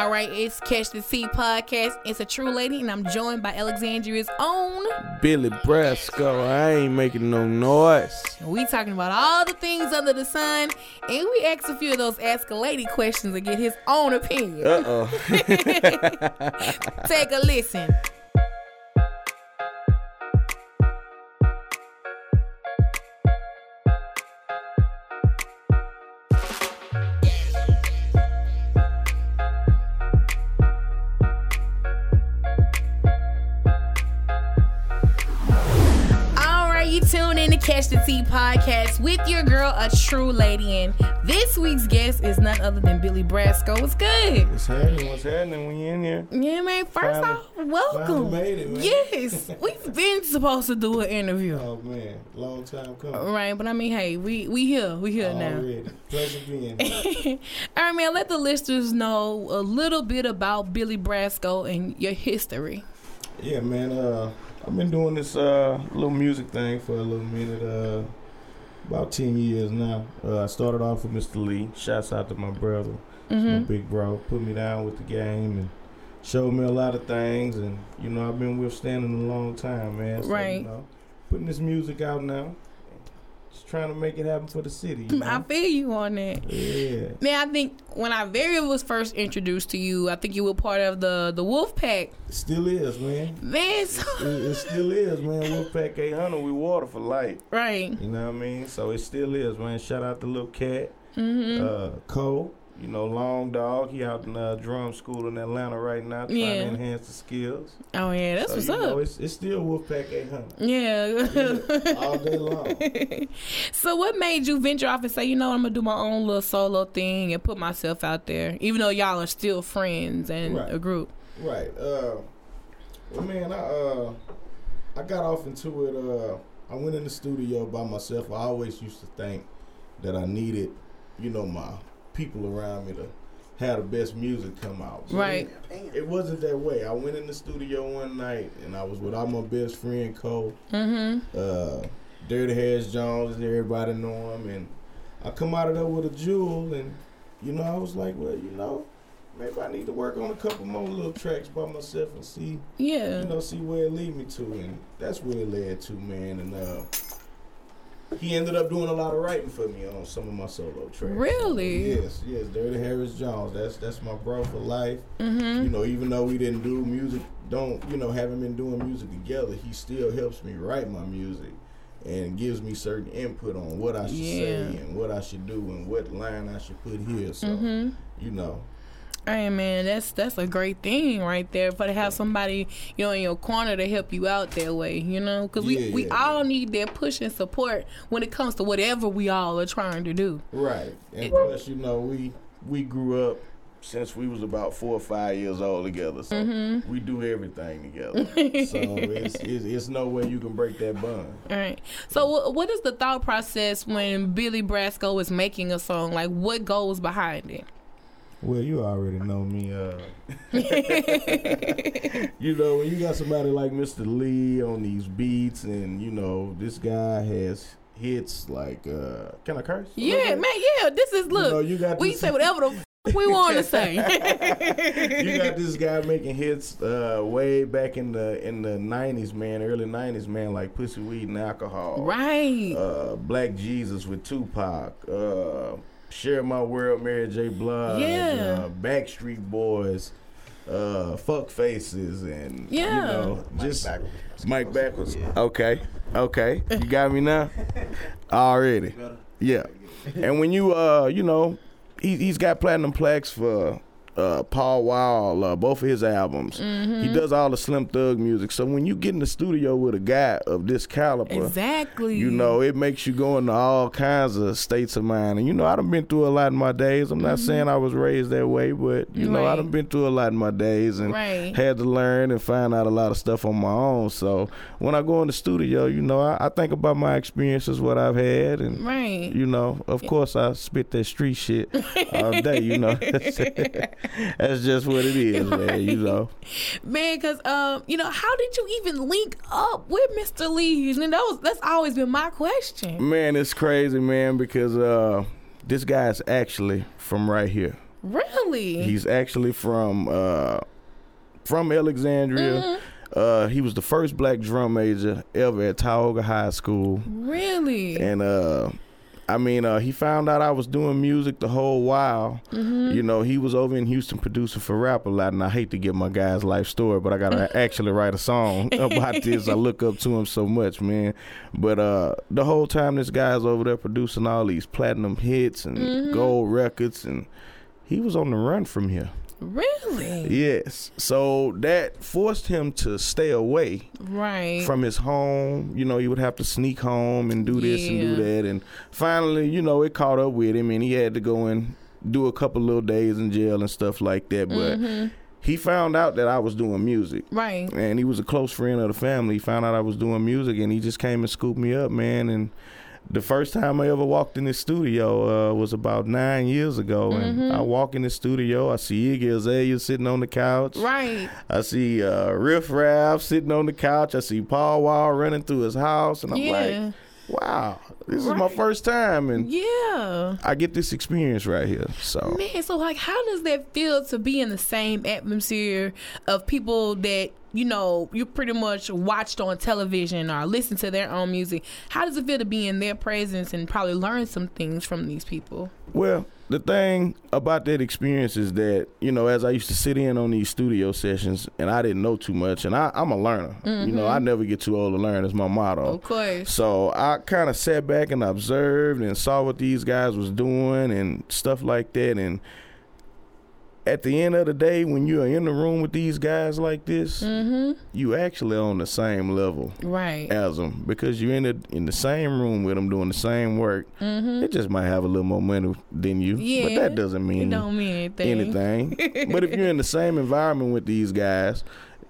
All right, it's Catch the Tea podcast. It's a true lady, and I'm joined by Alexandria's own Billy Brasco. I ain't making no noise. We talking about all the things under the sun, and we ask a few of those ask a lady questions to get his own opinion. Uh oh. Take a listen. The Tea podcast with your girl, a true lady, and this week's guest is none other than Billy Brasco. What's good? What's happening? What's happening? We in here? Yeah, man. First Finally- off, welcome. made it, man. Yes, we've been supposed to do an interview, Oh man, long time coming. right? But I mean, hey, we we here, we here now. Pleasure being here. All right, man. Let the listeners know a little bit about Billy Brasco and your history. yeah, man. Uh, I've been doing this uh little music thing for a little minute. Uh, about ten years now. Uh, I started off with Mr. Lee. Shouts out to my brother, my Mm-hmm. big bro. Put me down with the game and showed me a lot of things. And you know, I've been withstanding a long time, man. So, Right. You know, putting this music out now. Just trying to make it happen for the city. You I feel you on that. Yeah. Man, I think when I very was first introduced to you, I think you were part of the the Wolf Pack. It still is, man. Man, so, It, it still is, man. Wolfpack 800, we water for life. right. You know what I mean? So it still is, man. Shout out to Little Cat, Mm-hmm. uh, Cole, you know, Long Dog. He out in uh, drum school in Atlanta right now trying Yeah. to enhance the skills. oh yeah, that's so, what's up. Know, it's, it's still Wolfpack 800. yeah. All day long. so what made you venture off and say, you know, I'm gonna do my own little solo thing and put myself out there, even though y'all are still friends and Right. a group? Right. Uh, well, man, I uh, I got off into it. Uh, I went in the studio by myself. I always used to think that I needed, you know, my people around me to have the best music come out. But Right. It, it wasn't that way. I went in the studio one night and I was with all my best friend Cole, Mm-hmm. uh, Dirty Harris Jones, and everybody know him, and I come out of there with a jewel, and you know, I was like, well, you know. Maybe I need to work on a couple more little tracks by myself and see Yeah. you know, see where it lead me to, and that's where it led to, man. And uh, he ended up doing a lot of writing for me on some of my solo tracks. Really? yes, yes. Dirty Harris Jones. That's that's my bro for life. Mm-hmm. You know, even though we didn't do music, don't you know, haven't been doing music together, he still helps me write my music. And gives me certain input on what I should say and what I should do and what line I should put here. So, Mm-hmm. you know, Hey man, that's that's a great thing right there. For to have somebody you know in your corner to help you out that way, you know, because we Yeah, we yeah, all yeah. need that push and support when it comes to whatever we all are trying to do. Right. And plus, you know, we we grew up since we was about four or five years old together. So Mm-hmm. we do everything together. so it's, it's it's no way you can break that bond. All right. So wh- what is the thought process when Billy Brasco is making a song? Like what goes behind it? Well, you already know me. Uh, you know, when you got somebody like Mr. Lee on these beats, and you know, this guy has hits like, uh, can I curse? Yeah, man. Yeah, this is You look. know, you got we say whatever the f- we want to say. you got this guy making hits uh, way back in the in the nineties, man, early nineties, man, like Pussy Weed and Alcohol. right. Uh, Black Jesus with Tupac. Uh, Share My World, Mary J. Blige. Yeah. Uh, Backstreet Boys. Uh, Fuck Faces and Yeah. you know just Mike Backwards. Okay, okay, you got me now. Already, yeah. And when you uh, you know, he he's got platinum plaques for uh, Paul Wall, uh, both of his albums. Mm-hmm. He does all the Slim Thug music. So when you get in the studio with a guy of this caliber, Exactly. you know, it makes you go into all kinds of states of mind. And you know, I done been through a lot in my days. I'm not saying I was raised that way, but you know, I Mm-hmm. Done been through a lot in my days and Right. had to learn and find out a lot of stuff on my own. So when I go in the studio, you know, I, I think about my experiences, what I've had, and Right. you know, of course, I spit that street shit all day. You know, that's just what it is, man. You know. Man, because um, you know, how did you even link up with Mr. Lee? And that was that's always been my question. Man, it's crazy, man, because uh, this guy's actually from right here, Really? He's actually from uh, from Alexandria. Mhm. Uh, he was the first black drum major ever at Tioga High School. Really? And uh, I mean, uh, he found out I was doing music the whole while. Mm-hmm. You know, he was over in Houston producing for Rap a lot, and I hate to give my guy's life story, but I gotta actually write a song about this. I look up to him so much, man. But uh, the whole time this guy's over there producing all these platinum hits and Mhm. gold records, and he was on the run from here. Really? Yes, so that forced him to stay away Right. from his home. You know, he would have to sneak home and do this and do that. And finally, you know, it caught up with him and he had to go and do a couple little days in jail and stuff like that. But Mhm. he found out that I was doing music. Right. And he was a close friend of the family. He found out I was doing music and he just came and scooped me up, man. And the first time I ever walked in this studio uh, was about nine years ago. And Mhm. I walk in the studio, I see Iggy Azalea sitting on the couch. Right. I see uh, Riff Raff sitting on the couch. I see Paul Wall running through his house, and I'm yeah. like, "Wow, this is my first time, and yeah. I get this experience right here." So, Man, so like, how does that feel to be in the same atmosphere of people that you know you pretty much watched on television or listened to their own music? How does it feel to be in their presence and probably learn some things from these people? well, the thing about that experience is that you know, as I used to sit in on these studio sessions, and I didn't know too much, and I, I'm a learner. You know, I mm-hmm. never get too old to learn. Is my motto. Of course. So I kind of sat back and observed and saw what these guys was doing and stuff like that. And at the end of the day, when you are in the room with these guys like this, Mm-hmm. you actually on the same level Right. as them because you're in the in the same room with them doing the same work. Mm-hmm. It just might have a little more money than you, but that doesn't It mean don't mean anything. anything. but if you're in the same environment with these guys,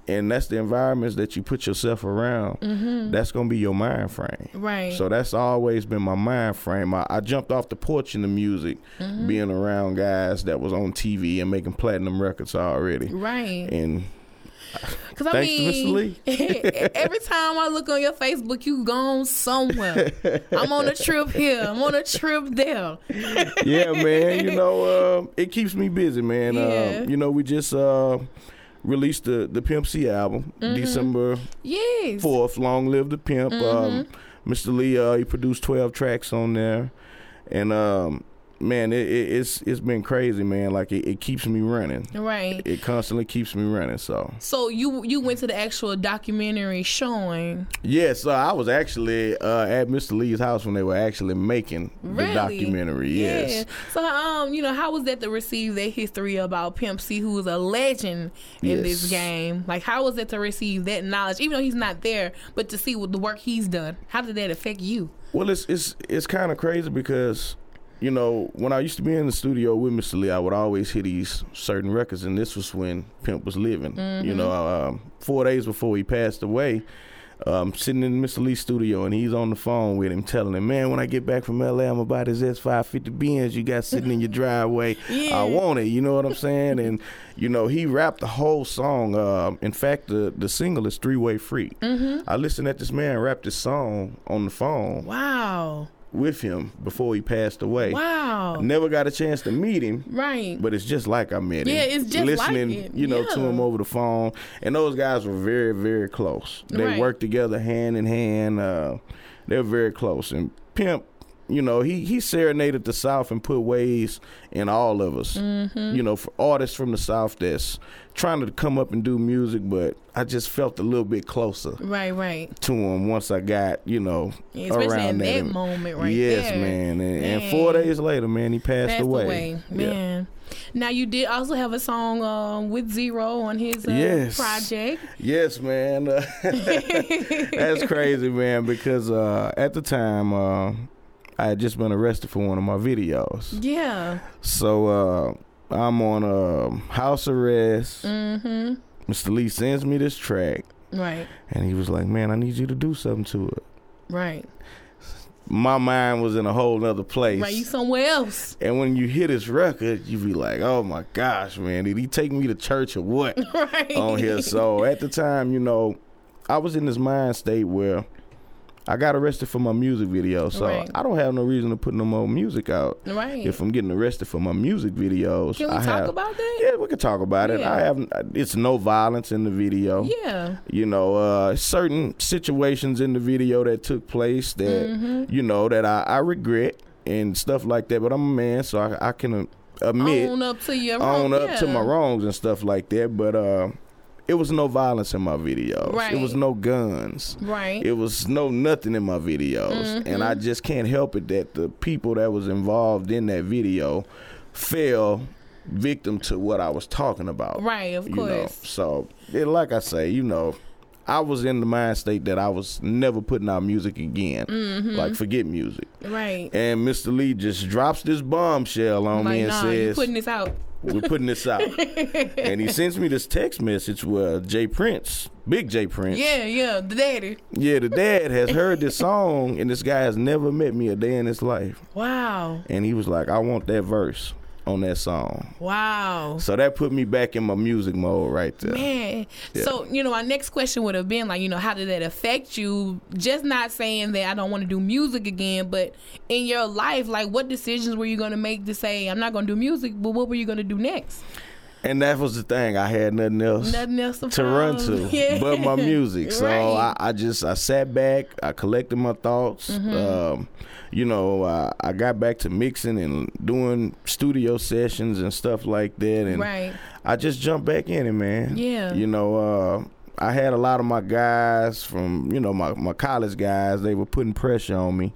and that's the environments that you put yourself around, Mm-hmm. that's gonna be your mind frame. Right. So that's always been my mind frame. I, I jumped off the porch in the music, Mhm. being around guys that was on TV and making platinum records already. right. And Because I thanks to Mr. mean, Lee. every time I look on your Facebook, you gone somewhere. I'm on a trip here. I'm on a trip there. yeah, man, you know, uh, it keeps me busy, man. Yeah. Uh, you know, we just uh, released the the Pimp C album, Mhm. December Yes. fourth. Long live the pimp. Um, Mhm. Mr. Lee, uh, he produced twelve tracks on there, and um, man, it, it, it's it's been crazy, man. Like it, it keeps me running. Right. It constantly keeps me running. So So you you went to the actual documentary showing. yes, uh, I was actually uh, at Mr. Lee's house when they were actually making Really? the documentary. Yes. So um, you know, how was that to receive that history about Pimp C, who is a legend in this game? Like, how was it to receive that knowledge, even though he's not there, but to see what the work he's done? How did that affect you? Well, it's it's it's kind of crazy because, you know, when I used to be in the studio with Mr. Lee, I would always hear these certain records, and this was when Pimp was living. You know, um, four days before he passed away, um, sitting in Mr. Lee's studio, and he's on the phone with him, telling him, "Man, when I get back from LA, I'm about his S550 Benz you got sitting in your driveway. Yeah. I want it. You know what I'm saying?" And you know, he rapped the whole song. Um, in fact, the the single is Three Way Freak. Mm-hmm. I listened at this man rap this song on the phone Wow. With him before he passed away. Wow. Never got a chance to meet him, Right. but it's just like I met him. Yeah, it's just like listening, it. you know, to him over the phone. And those guys were very, very close. They Right. worked together hand in hand. Uh, they were very close. And Pimp, you know, he he serenaded the South and put ways in all of us. Mm-hmm. You know, for artists from the South that's trying to come up and do music, but I just felt a little bit closer Right. Right. to him once I got, you know, Especially around in that and- moment right yes, there. man. And, and four days later, man, he passed, Passed away. away. Yeah. Man. Now you did also have a song um, with Z-Ro on his uh, Yes. project. Yes, man. Uh, that's crazy, man. Because uh, at the time, uh, I had just been arrested for one of my videos. Yeah. So uh, I'm on uh, house arrest. Mm-hmm. Mr. Lee sends me this track, Right. and he was like, "Man, I need you to do something to it." Right. My mind was in a whole other place. Right. You somewhere else. And when you hear this record, you be like, "Oh my gosh, man! Did he take me to church or what?" Right. on here. So at the time, you know, I was in this mind state where I got arrested for my music video, so Right. I don't have no reason to put no more music out. Right. If I'm getting arrested for my music videos, Can we I talk have, about that? Yeah, we can talk about it. I have. It's no violence in the video. Yeah. You know, uh, certain situations in the video that took place that Mm-hmm. you know that I, I regret and stuff like that. But I'm a man, so I, I can admit Own up to your own wrong- up to my wrongs and stuff like that. But uh, it was no violence in my videos. Right. It was no guns. Right. It was no nothing in my videos, and I just can't help it that the people that was involved in that video fell victim to what I was talking about. right. Of You know, course. so it, like I say, you know, I was in the mind state that I was never putting out music again. Mm-hmm. Like forget music. Right. And Mr. Lee just drops this bombshell on like, me and nah, you says, putting this out. "We're putting this out." and he sends me this text message where uh, J. Prince, Big J. Prince, Yeah, yeah, the daddy. yeah, the dad has heard this song, and this guy has never met me a day in his life. Wow. And he was like, I want that verse on that song. Wow. So that put me back in my music mode right there. Man. Yeah. So, you know, our next question would have been like, you know, how did that affect you? Just not saying that I don't want to do music again, but in your life, like what decisions were you going to make to say, I'm not going to do music, but what were you going to do next? And that was the thing. I had nothing else Nothing else to, to run to Yeah. but my music. So Right. I, I just I sat back, I collected my thoughts. Mm-hmm. Um, you know, uh, I got back to mixing and doing studio sessions and stuff like that, and Right. I just jumped back in it, man. Yeah. You know, uh, I had a lot of my guys from, you know, my, my college guys, they were putting pressure on me,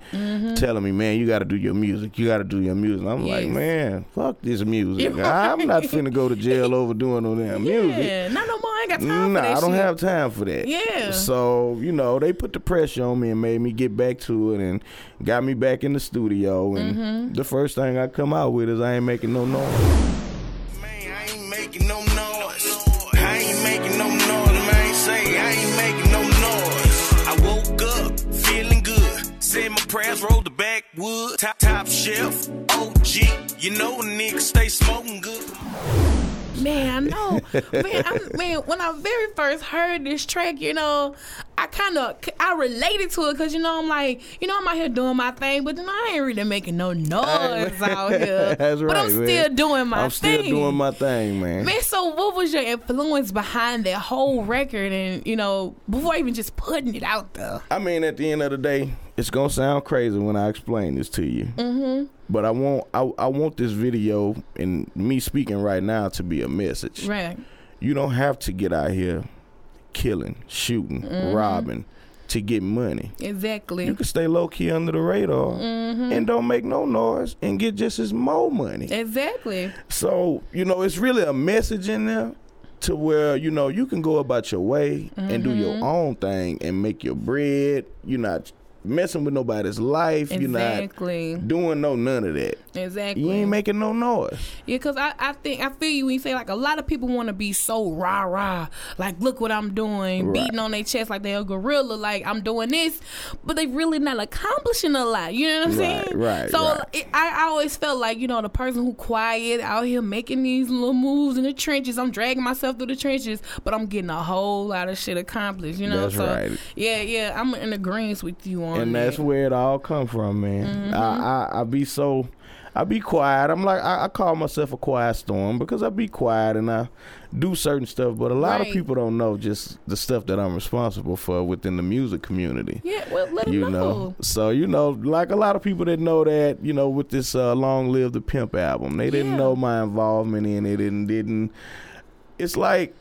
telling me, man, you got to do your music. You got to do your music. I'm like, Mm-hmm. Man, fuck this music. You're I'm not finna go to jail over doing no damn music. Yeah. Not no more. I ain't got time Nah, for that I don't shit. have time for that. Yeah. So, you know, they put the pressure on me and made me get back to it and got me back in the studio. And Mm-hmm. the first thing I come out with is I ain't making no noise. Man, I ain't making no prayers, rolled the backwood. Top, top shelf, OG. You know a nigga stay smoking good. Man, I know. man, I, man, when I very first heard this track, you know, I kind of I related to it because you know I'm like, you know, I'm out here doing my thing, but then I ain't really making no noise out here. That's But I'm right, man. still doing my I'm thing. still doing my thing, man. Man, so what was your influence behind that whole record, and you know, before even just putting it out there? I mean, at the end of the day, it's gonna sound crazy when I explain this to you. Mm-hmm. But I want I, I want this video and me speaking right now to be a message. Right. You don't have to get out here killing, shooting, Mm-hmm. robbing to get money. Exactly. You can stay low key under the radar Mm-hmm. and don't make no noise and get just as more money. Exactly. So, you know, it's really a message in there to where, you know, you can go about your way and do your Mm-hmm. own thing and make your bread. You're not messing with nobody's life. You're Exactly. not doing no none of that. Exactly. You ain't making no noise. Yeah, cause I, I think I feel you when you say like a lot of people want to be so rah rah, like look what I'm doing, Right. beating on their chest like they're a gorilla, like I'm doing this, but they really not accomplishing a lot. You know what I'm Right, saying? right, So right. It, I, I always felt like you know the person who quiet out here making these little moves in the trenches. I'm dragging myself through the trenches, but I'm getting a whole lot of shit accomplished. You know? That's so right. yeah, yeah, I'm in agreement with you on and that. that's where it all come from, man. Mm-hmm. I, I I be so, I be quiet. I'm like I, I call myself a quiet storm because I be quiet and I do certain stuff, but a lot Right. of people don't know just the stuff that I'm responsible for within the music community. yeah, well, let You know. know, so you know, like a lot of people that know that, you know, with this uh, "Long Live the Pimp" album, they didn't know my involvement in it, and didn't. It's like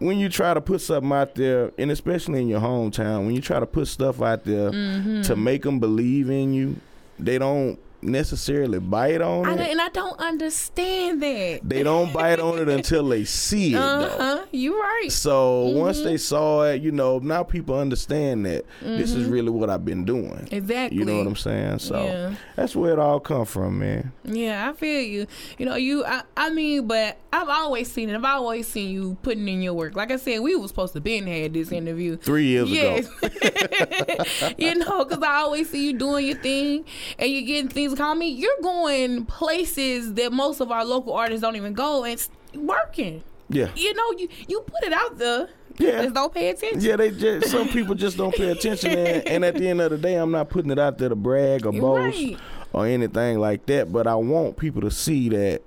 when you try to put something out there, and especially in your hometown, when you try to put stuff out there Mm-hmm. to make them believe in you, they don't necessarily bite on I, it. and I don't understand that. They don't bite on it until they see it, Uh though. huh. You right. So once Mm-hmm. they saw it, you know, now people understand that this is really what I've been doing. Exactly. You know what I'm saying? So Yeah. that's where it all come from, man. Yeah, I feel you. You know, you. I, I mean, but I've always seen it. I've always seen you putting in your work. Like I said, we were supposed to been had this interview. Three years Yes. ago. you know, because I always see you doing your thing and you're getting things. Call me. You're going places that most of our local artists don't even go and working. Yeah. You know, you you put it out there. Yeah. Just don't pay attention. Yeah, they just some people just don't pay attention, and, and at the end of the day, I'm not putting it out there to brag or boast Right. or anything like that. But I want people to see that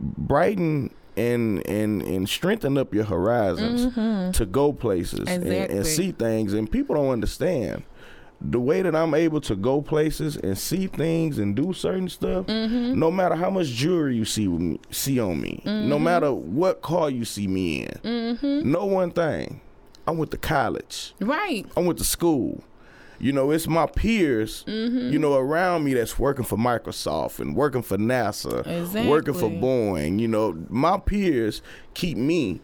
brighten and and and strengthen up your horizons to go places and, and Mm-hmm. See things. And people don't understand the way that I'm able to go places and see things and do certain stuff. Mm-hmm. No matter how much jewelry you see with me, see on me, no Mm-hmm. matter what car you see me in, no one thing: I went to college. Right. I went to school. You know, it's my peers, Mm-hmm. you know, around me that's working for Microsoft and working for NASA, working for Boeing. You know, my peers keep me,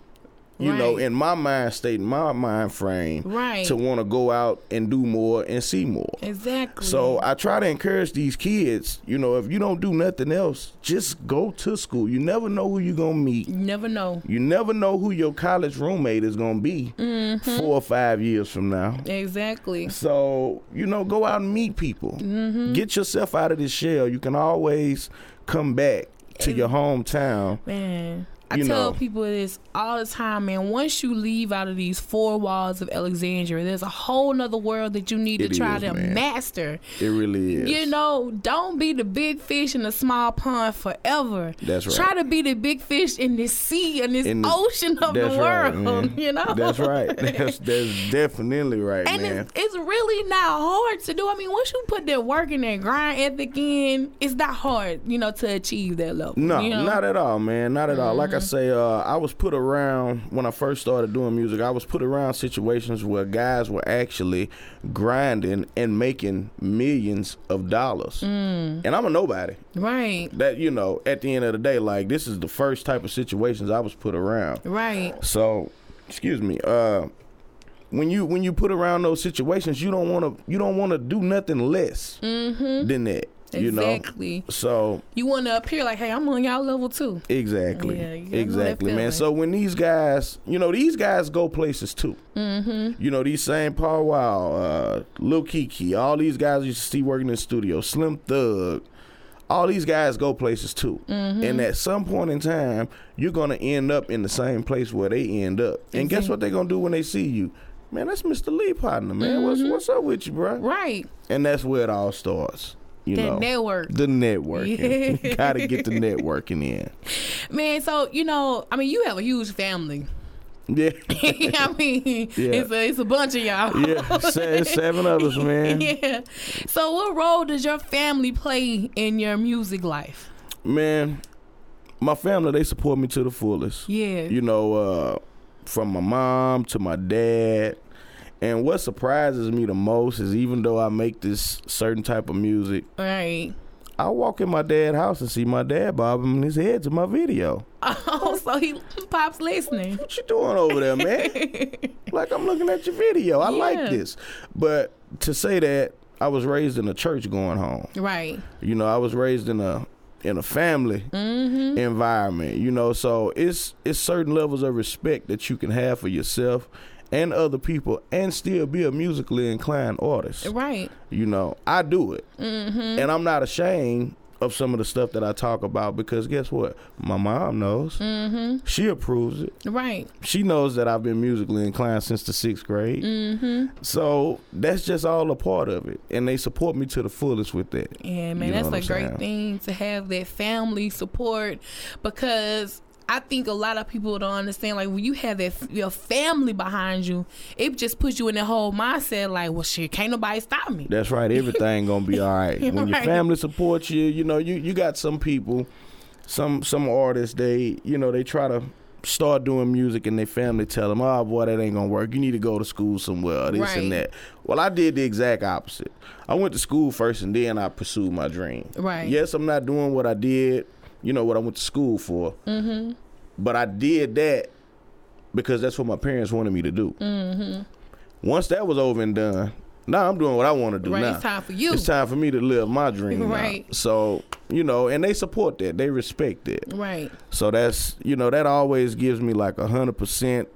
you know, in my mind state, my mind frame, Right. to want to go out and do more and see more. Exactly. So I try to encourage these kids, you know, if you don't do nothing else, just go to school. You never know who you're going to meet. you never know. You never know who your college roommate is going to be Mm-hmm. four or five years from now. Exactly. So, you know, go out and meet people. Mm-hmm. Get yourself out of this shell. You can always come back to your hometown. Man. I tell know. people this all the time, man. Once you leave out of these four walls of Alexandria, there's a whole nother world that you need It to try is, to man. master. It really is. You know, don't be the big fish in the small pond forever. That's right. Try to be the big fish in this sea, and this In the- ocean of the world. right. You know, That's right. That's, that's definitely right, And man. it's, it's really not hard to do. I mean, once you put that work and that grind ethic in, it's not hard, you know, to achieve that level. No, you know? not at all, man. Not at all. Like. I say, uh, I was put around when I first started doing music. I was put around situations where guys were actually grinding and making millions of dollars, Mm. and I'm a nobody. right, That you know, at the end of the day, like this is the first type of situations I was put around. right, So, excuse me. Uh, when you when you put around those situations, you don't want to you don't want to do nothing less than that. You know. Exactly. So You want to appear like, hey, I'm on y'all level too. exactly, Yeah, you gotta know that exactly, man. So when these guys, you know, these guys go places too. Mm-hmm. You know, these same Paul Wall, uh, Lil Keke, all these guys you see working in the studio, Slim Thug. All these guys go places too, Mm-hmm. and at some point in time, you're gonna end up in the same place where they end up. And guess what they're gonna do when they see you? Man, that's Mr. Lee partner, man. Mm-hmm. what's up with you, bro? Right. And that's where it all starts. You That know, network. the networking. Gotta get the networking in. Man, so, you know, I mean, you have a huge family. Yeah, I mean, Yeah. it's, a, it's a bunch of y'all. yeah. Se- seven of us, man. yeah. So, what role does your family play in your music life? Man, my family they support me to the fullest. Yeah. You know, uh, from my mom to my dad. And what surprises me the most is even though I make this certain type of music, Right. I walk in my dad's house and see my dad bobbing his head to my video. Oh, so he pops listening. What you doing over there, man? like I'm looking at your video. I like this. But to say that I was raised in a church going home. Right. You know, I was raised in a in a family Mm-hmm. environment. You know, so it's it's certain levels of respect that you can have for yourself and other people, and still be a musically inclined artist. Right. You know, I do it, Mm-hmm. and I'm not ashamed of some of the stuff that I talk about because guess what? My mom knows. Mm-hmm. She approves it. Right. She knows that I've been musically inclined since the sixth grade. Mm-hmm. So that's just all a part of it, and they support me to the fullest with that. Yeah, man, You know that's a great saying? thing to have that family support because I think a lot of people don't understand. Like when you have that your family behind you, it just puts you in that whole mindset. Like, well, shit, can't nobody stop me. That's right. Everything gonna be all right when your family supports you. You know, you you got some people, some some artists. They you know they try to start doing music and their family tell them, oh boy, that ain't gonna work. You need to go to school somewhere. This Right. and that. Well, I did the exact opposite. I went to school first and then I pursued my dream. Right. Yes, I'm not doing what I did. You know what I went to school for. Mm-hmm. But I did that because that's what my parents wanted me to do. Mm-hmm. Once that was over and done, now I'm doing what I want to do Right, now. it's time for you. It's time for me to live my dream. now. Right. So, you know, and they support that. They respect it. Right. So that's, you know, that always gives me like a hundred percent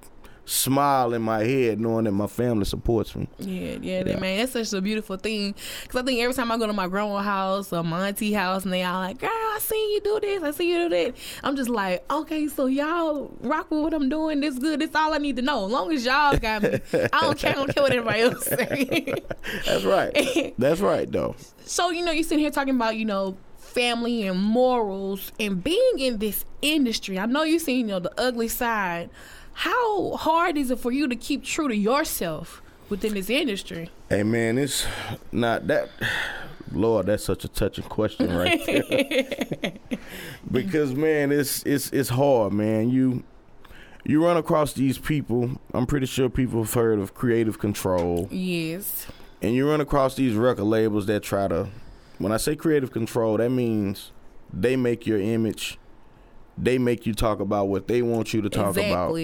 smile in my head knowing that my family supports me. Yeah, yeah, Yeah. man, that's such a beautiful thing. Cause I think every time I go to my grandma house or my auntie house, and they all like, "Girl, I seen you do this, I see you do that." I'm just like, okay, so y'all rock with what I'm doing. This good. This all I need to know. As long as y'all got me, I don't care. I don't care what everybody else say. That's right. That's right, though. so you know, you're sitting here talking about you know family and morals and being in this industry. I know you've seen you know the ugly side. How hard is it for you to keep true to yourself within this industry? Hey, man, it's not that. Lord, that's such a touching question right there. because man, it's it's it's hard, man. You you run across these people. I'm pretty sure people have heard of creative control. Yes. and you run across these record labels that try to when i say creative control that means they make your image they make you talk about what they want you to talk about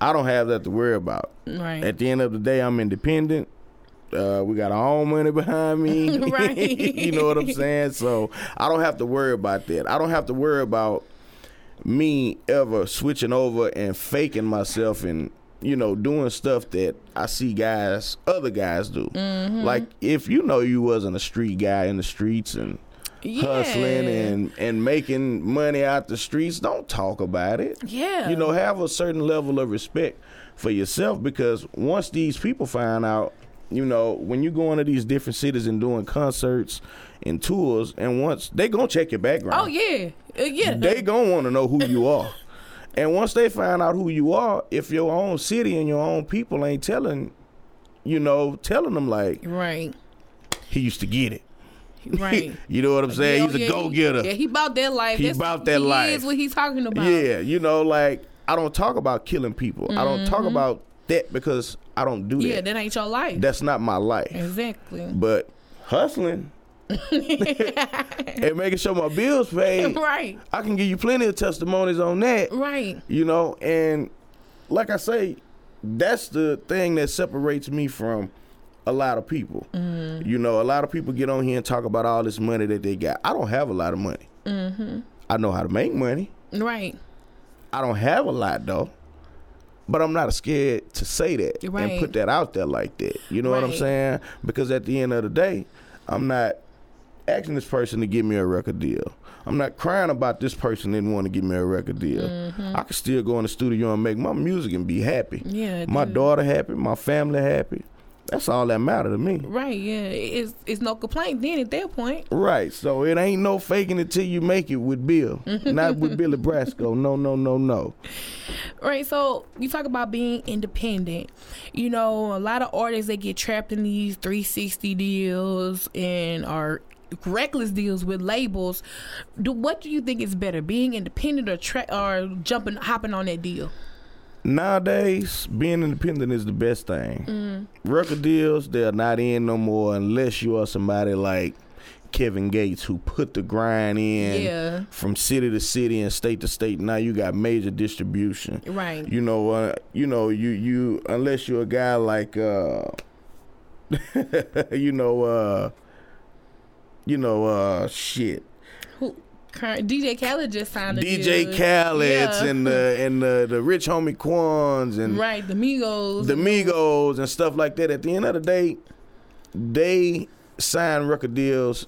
i don't have that to worry about Right. at the end of the day i'm independent uh, we got our own money behind me Right. you know what i'm saying so i don't have to worry about that i don't have to worry about me ever switching over and faking myself and you know doing stuff that I see guys other guys do. Mm-hmm. Like if you know you wasn't a street guy in the streets and hustling and and making money out the streets, don't talk about it. Yeah. You know, have a certain level of respect for yourself because once these people find out, you know, when you go into these different cities and doing concerts and tours, and once they gonna check your background Oh yeah. Uh, yeah. they gonna want to know who you are. And once they find out who you are, if your own city and your own people ain't telling, you know, telling them like right. he used to get it. Right. you know what I'm saying? Yeah, He's a yeah, go getter. Yeah, he bought that life. He That's- bout that he life. is what he's talking about. Yeah, you know, like I don't talk about killing people. I don't talk about that because I don't do that. Mm-hmm. Yeah, that ain't your life. That's not my life. exactly. But hustling and making sure my bills paid, right. I can give you plenty of testimonies on that. Right. you know and like i say that's the thing that separates me from a lot of people Mm-hmm. you know a lot of people get on here and talk about all this money that they got i don't have a lot of money Mm-hmm. i know how to make money Right. i don't have a lot though but i'm not scared to say that Right. and put that out there like that you know what i'm saying because at the end of the day i'm not asking this person to give me a record deal I'm not crying about this person didn't want to give me a record deal. Mm-hmm. I could still go in the studio and make my music and be happy. Yeah. my dude. daughter happy, my family happy. That's all that matter to me. Right. Yeah. It's it's no complaint then at that point. Right. So it ain't no faking it till you make it with Bill. Not with Billy Brasco. No, no, no, no. Right, so you talk about being independent. You know, a lot of artists they get trapped in these 360 deals and are reckless deals with labels. Do what do you think is better, being independent or tra- or jumping hopping on that deal? Nowadays, being independent is the best thing. Record deals, they're not in no more unless you are somebody like Kevin Gates who put the grind in Yeah. from city to city and state to state. Now you got major distribution. Right. You know, uh, you know, you you unless you're a guy like uh you know, uh you know, uh shit. Current, DJ Khaled just signed a DJ deal. Khaled's Yeah. and the and the, the rich homie Quans and right, the Migos. the Migos and stuff like that. At the end of the day, they sign record deals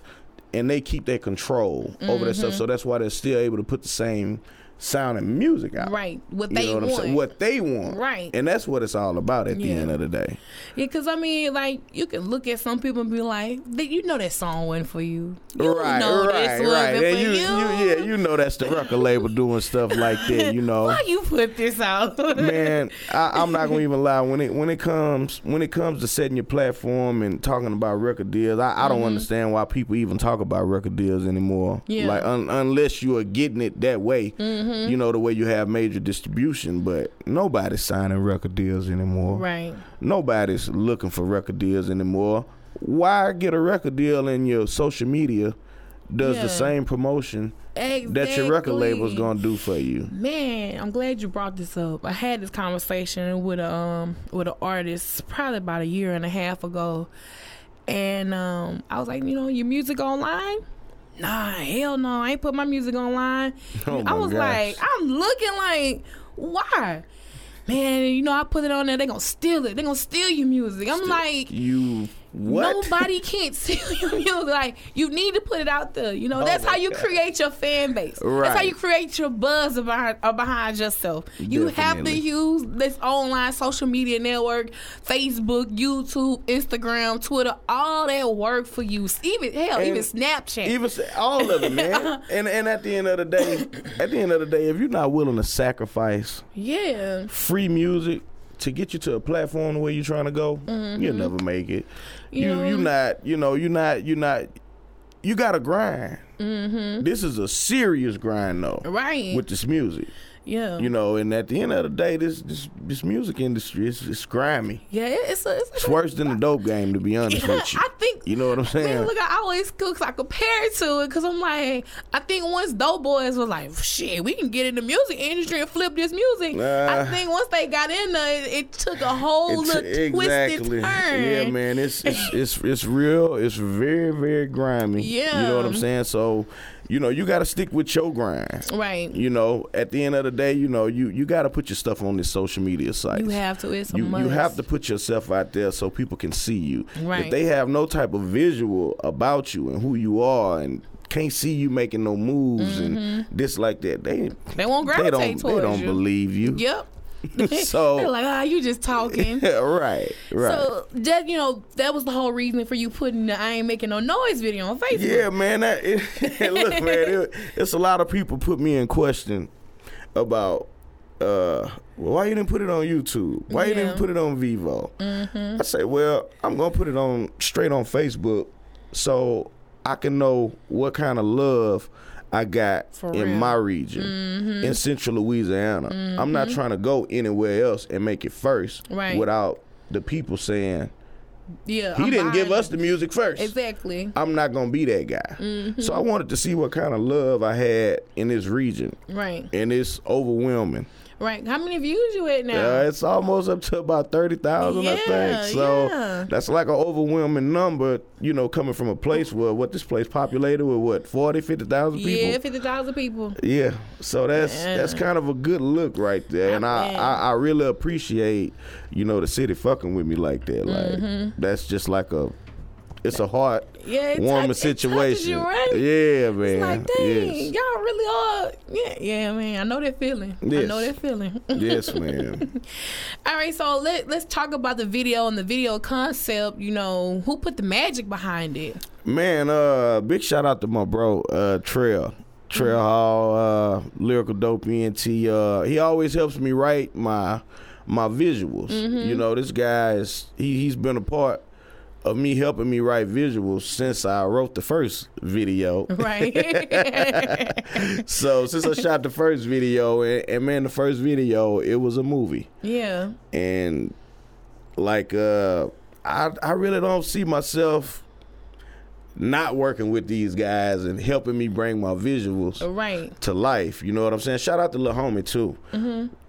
and they keep their control over that Mm-hmm. stuff. So that's why they're still able to put the same sound and music out. right, what You they know what want. What they want. Right. And that's what it's all about at the end of the day. Yeah, because I mean, like, you can look at some people and be like, you know that song wasn't for you. You right, know right, right. And for you, you. you, yeah, you know that's the record label doing stuff like that, you know. Why you put this out? man, I, I'm not gonna even lie. When it when it comes when it comes to setting your platform and talking about record deals, I, I don't understand why people even talk about record deals anymore. Mm-hmm. Yeah. Like un, unless you are getting it that way, Mm-hmm. You know, the way you have major distribution. But nobody's signing record deals anymore. right. Nobody's looking for record deals anymore. Why get a record deal and your social media does Yeah. the same promotion that your record label's Exactly. gonna do for you? Man, I'm glad you brought this up. I had this conversation with a um with an artist probably about a year and a half ago, and um I was like, you know, your music online? Nah, hell no, I ain't put my music online. Oh I was gosh. like, I'm looking like, why? man, you know, I put it on there, they gonna steal it. They gonna steal your music. I'm like, You what? Nobody can't steal your music. Like you need to put it out there. You know, oh that's Oh my how you God. create your fan base. That's how you create your buzz behind, behind yourself. You have to use this online social media network, Facebook, YouTube, Instagram, Twitter, all that work for you. Even hell, And even Snapchat. Even all of it, man. and and at the end of the day, at the end of the day, if you're not willing to sacrifice yeah. free music to get you to a platform where you're trying to go, you'll never make it. You You you not you know you not you not you got to grind. Mm-hmm. This is a serious grind though. Right. With this music, yeah. you know, and at the end of the day, this this this music industry is it's grimy. yeah, it's a, it's, It's worse than the dope game, to be honest with you. I think You know what I'm saying? Man, look, I always cause I compare it to it because I'm like, I think once Dope Boys was like, shit, we can get in the music industry and flip this music. I think once they got in there, it, it took a whole little twisted turn. Yeah, man, it's it's it's it's real. It's very very grimy. Yeah, you know what I'm saying. So, you know, you got to stick with your grind. Right. You know, at the end of the day, you know, you you got to put your stuff on this social media site. You have to. It's a You, must. you have to put yourself out there so people can see you. Right. If they have no type of visual about you and who you are and can't see you making no moves and this like that, they They won't they Mm-hmm. gravitate don't towards they don't you. believe you. Yep. so They're like, ah, you just talking. right, right. So that you know that was the whole reason for you putting the "I ain't making no noise" video on Facebook. Yeah, man. That, it, look, man. It, it's a lot of people put me in question about uh, well, why you didn't put it on YouTube? Why you didn't put it on Vevo? I say, well, I'm gonna put it on straight on Facebook, so I can know what kind of love I got For in real. Mm-hmm. my region in Central Louisiana. I'm not trying to go anywhere else and make it first Right. without the people saying Yeah, he I'm didn't give us the music first. Exactly. I'm not gonna be that guy. Mm-hmm. So I wanted to see what kind of love I had in this region, Right. and it's overwhelming. Right. How many views you at now? Uh, it's almost up to about thirty thousand, I think. So yeah. that's like an overwhelming number, you know, coming from a place where what this place populated with what 40, 50,000 people. yeah, fifty thousand people. Yeah, so that's Yeah. that's kind of a good look right there, and I, I I really appreciate you know the city fucking with me like that. Like Mm-hmm. that's just like a it's a heart Yeah, it warming touch- it situation. you, right? Yeah, man. It's like, dang, yes. y'all really are. Yeah, yeah, man. I know that feeling. I know that feeling. yes, man. All right, so let let's talk about the video and the video concept. You know, who put the magic behind it? Man, uh, big shout out to my bro, uh, Trail. Trail Hall, uh, lyrical dope ENT. Uh, he always helps me write my my visuals. You know, this guy is he he's been a part of me helping me write visuals since I wrote the first video. Right. so since I shot the first video, and, and man, the first video it was a movie. yeah. and like uh I I really don't see myself not working with these guys and helping me bring my visuals Right. to life. You know what I'm saying? Shout out to Lil Homie too.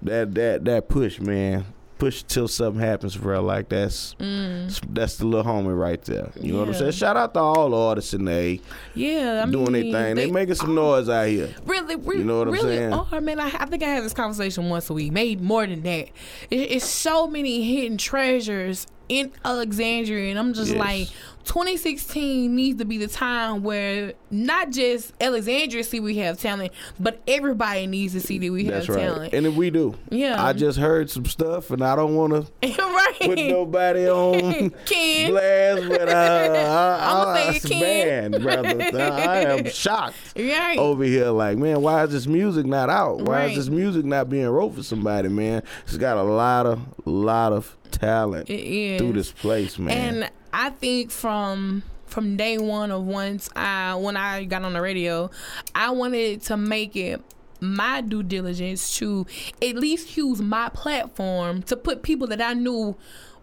That that that push, man. Push till something happens, bro. Like that's mm. that's the little homie right there. You know what I'm saying? Shout out to all the artists in the A Yeah. I doing mean, their thing. They, making some noise out here. Really, really, You know what I'm really saying? are, man. I, I think I have this conversation once a week, maybe more than that. It, it's so many hidden treasures in Alexandria, and I'm just Yes. like, 2016 needs to be the time where not just Alexandria see we have talent, but everybody needs to see that we That's have right. talent. And if we do. Yeah. I just heard some stuff and I don't wanna right? put nobody on Ken. blast, but uh, I, I'ma I, say it's it, Ken. bad, brother. I am shocked Right. over here. Like, man, why is this music not out? Why Right. is this music not being wrote for somebody, man? It's got a lot of, lot of talent through this place, man. And I think from from day one of once I when I got on the radio, I wanted to make it my due diligence to at least use my platform to put people that I knew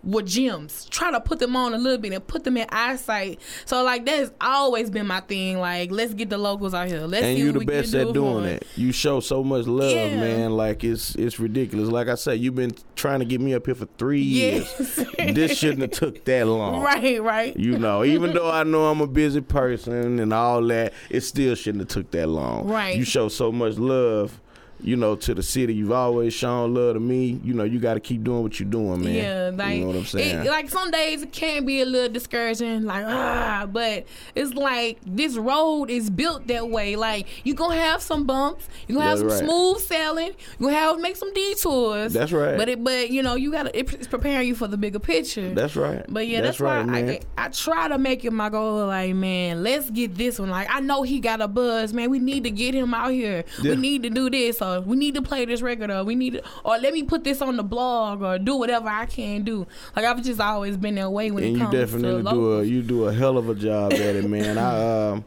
were gems. Try to put them on a little bit and put them in eyesight. So like that has always been my thing. Like let's get the locals out here. Let's and see you what the we best can do at doing it. You show so much love, Yeah. man. Like it's it's ridiculous. Like I said, you've been trying to get me up here for three years. This shouldn't have took that long. right, right. You know, even though I know I'm a busy person and all that, it still shouldn't have took that long. Right. You show so much love you know, to the city. You've always shown love to me. You know, you got to keep doing what you're doing, man. Yeah, like you know what I'm saying. It, like some days it can be a little discouraging, like ah, but it's like this road is built that way. Like you gonna have some bumps, you gonna have some right. smooth sailing, you gonna have make some detours. That's right. But it, but you know, you gotta it's preparing you for the bigger picture. that's right. But yeah, that's, right, why man. I, I try to make it my goal. Like, man, let's get this one. Like, I know he got a buzz, man. We need to get him out here. Yeah. We need to do this, or we need to play this record, or we need to, or let me put this on the blog, or do whatever I can do. Like, I've just always been that way when and it you comes to definitely do a you do a hell of a job at it, man. I um,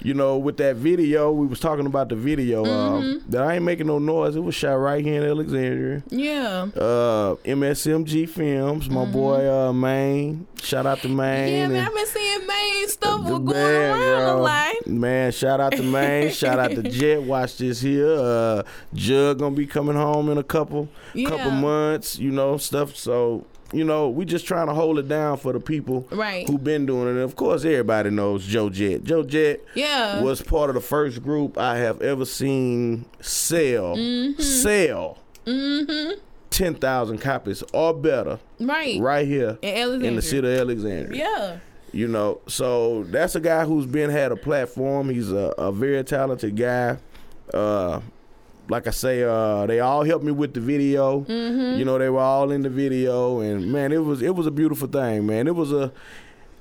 you know, with that video, we was talking about the video. Um, Mm-hmm. that I ain't making no noise. It was shot right here in Alexandria. Yeah. Uh, MSMG Films, my boy uh, Maine. Shout out to Maine. Mm-hmm. Yeah, man, I've been seeing Maine stuff the going man, around a lot. Man, shout out to Maine. shout out to Jet. Watch this here. Uh, Jug gonna be coming home in a couple couple months. You know stuff. So you know we just trying to hold it down for the people Right. who been doing it. And of course, everybody knows Joe Jet. Joe Jet Yeah. was part of the first group I have ever seen sell Mm-hmm. sell ten thousand copies or better right. right here In in the city of Alexandria. Yeah. You know, so that's a guy who's been had a platform. He's a, a very talented guy. Uh, like I say, uh, they all helped me with the video. Mm-hmm. You know, they were all in the video, and man, it was it was a beautiful thing, man. It was a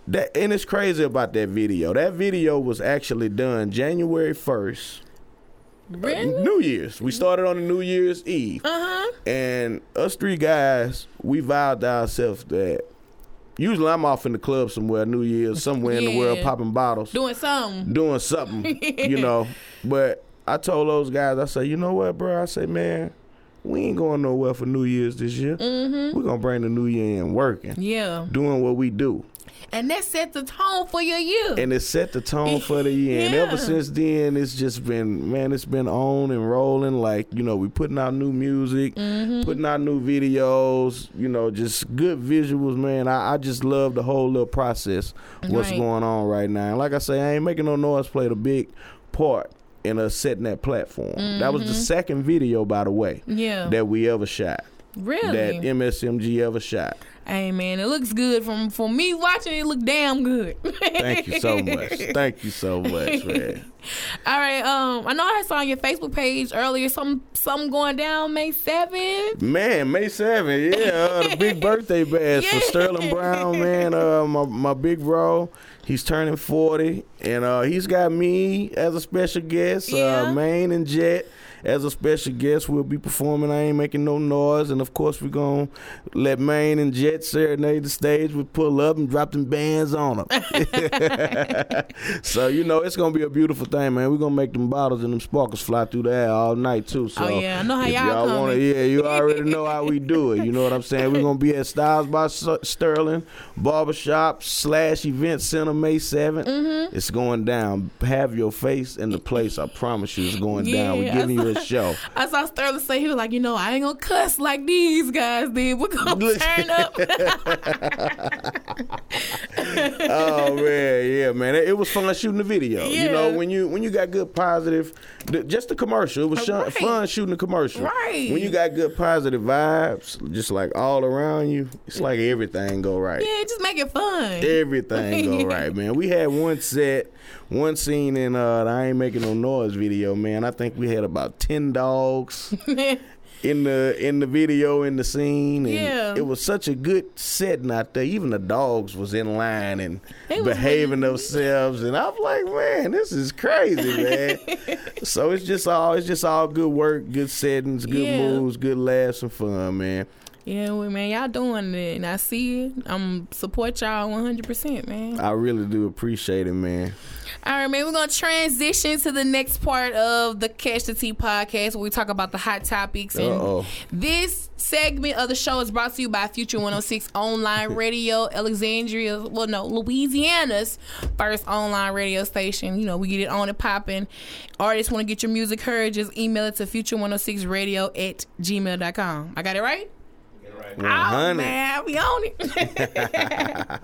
that, and it's crazy about that video. That video was actually done January first, Really? New Year's. We started on the New Year's Eve. Uh huh. And us three guys, we vowed to ourselves that usually I'm off in the club somewhere, New Year's, somewhere in the world popping bottles, Doing something. doing something, you know. But I told those guys, I said, you know what, bro? I say, man, we ain't going nowhere for New Year's this year. Mm-hmm. We're gonna bring the New Year in working, Yeah. doing what we do. And that sets the tone for your year. And it set the tone for the year. And ever since then, it's just been, man, it's been on and rolling. Like, you know, we putting out new music, Mm-hmm. putting out new videos, you know, just good visuals, man. I, I just love the whole little process, what's Right. going on right now. And like I say, I ain't making no noise played a big part in us setting that platform. That was the second video, by the way, Mm-hmm. yeah. that we ever shot. really? That MSMG ever shot. hey man, it looks good from from me watching it. Look damn good. Thank you so much. Thank you so much, man. All right. Um, I know I saw on your Facebook page earlier some something going down May seventh. Man, May 7th, yeah, uh, the big birthday bash for Sterling Brown, man. Uh, my, my big bro, he's turning 40, and uh, he's got me as a special guest, Yeah. uh, Maine and Jet. As a special guest, we'll be performing. I ain't making no noise, and of course, we're gonna let Maine and Jet serenade the stage. We pull up and drop them bands on them. so you know, it's gonna be a beautiful thing, man. We're gonna make them bottles and them sparkles fly through the air all night too. So Oh, yeah. I know how if y'all wanna- yeah, you already know how we do it. You know what I'm saying? We're gonna be at Styles by Sterling Barbershop slash Event Center May 7th. Mm-hmm. It's going down. Have your face in the place. I promise you, it's going down. We're giving you a show. I saw Sterling say he was like, you know, I ain't gonna cuss like these guys did. We're gonna turn up. oh man, yeah, man. It, it was fun shooting the video. You know, when you when you got good positive, just the commercial. It was shun- Right. fun shooting the commercial. Right. When you got good positive vibes, just like all around you, it's like everything go right. yeah, just make it fun. Everything go right, man. We had one set, one scene in uh the I ain't making no noise video, man. I think we had about ten dogs in the in the video in the scene and Yeah. it was such a good setting out there. Even the dogs was in line and was behaving themselves and I'm like, man, this is crazy, man. so it's just all it's just all good work, good settings, good Yeah. moves, good laughs and fun, man. Yeah, well, man, y'all doing it, and I see it. I'm support y'all 100, percent man. I really do appreciate it, man. All right, man, we're gonna transition to the next part of the Catch the Tea podcast, where we talk about the hot topics. And Uh-oh. this segment of the show is brought to you by Future 106 Online Radio, Alexandria, well, no, Louisiana's first online radio station. You know, we get it on and popping. Artists want to get your music heard, just email it to future106radio at gmail.com. I got it right? Oh, man, we on it.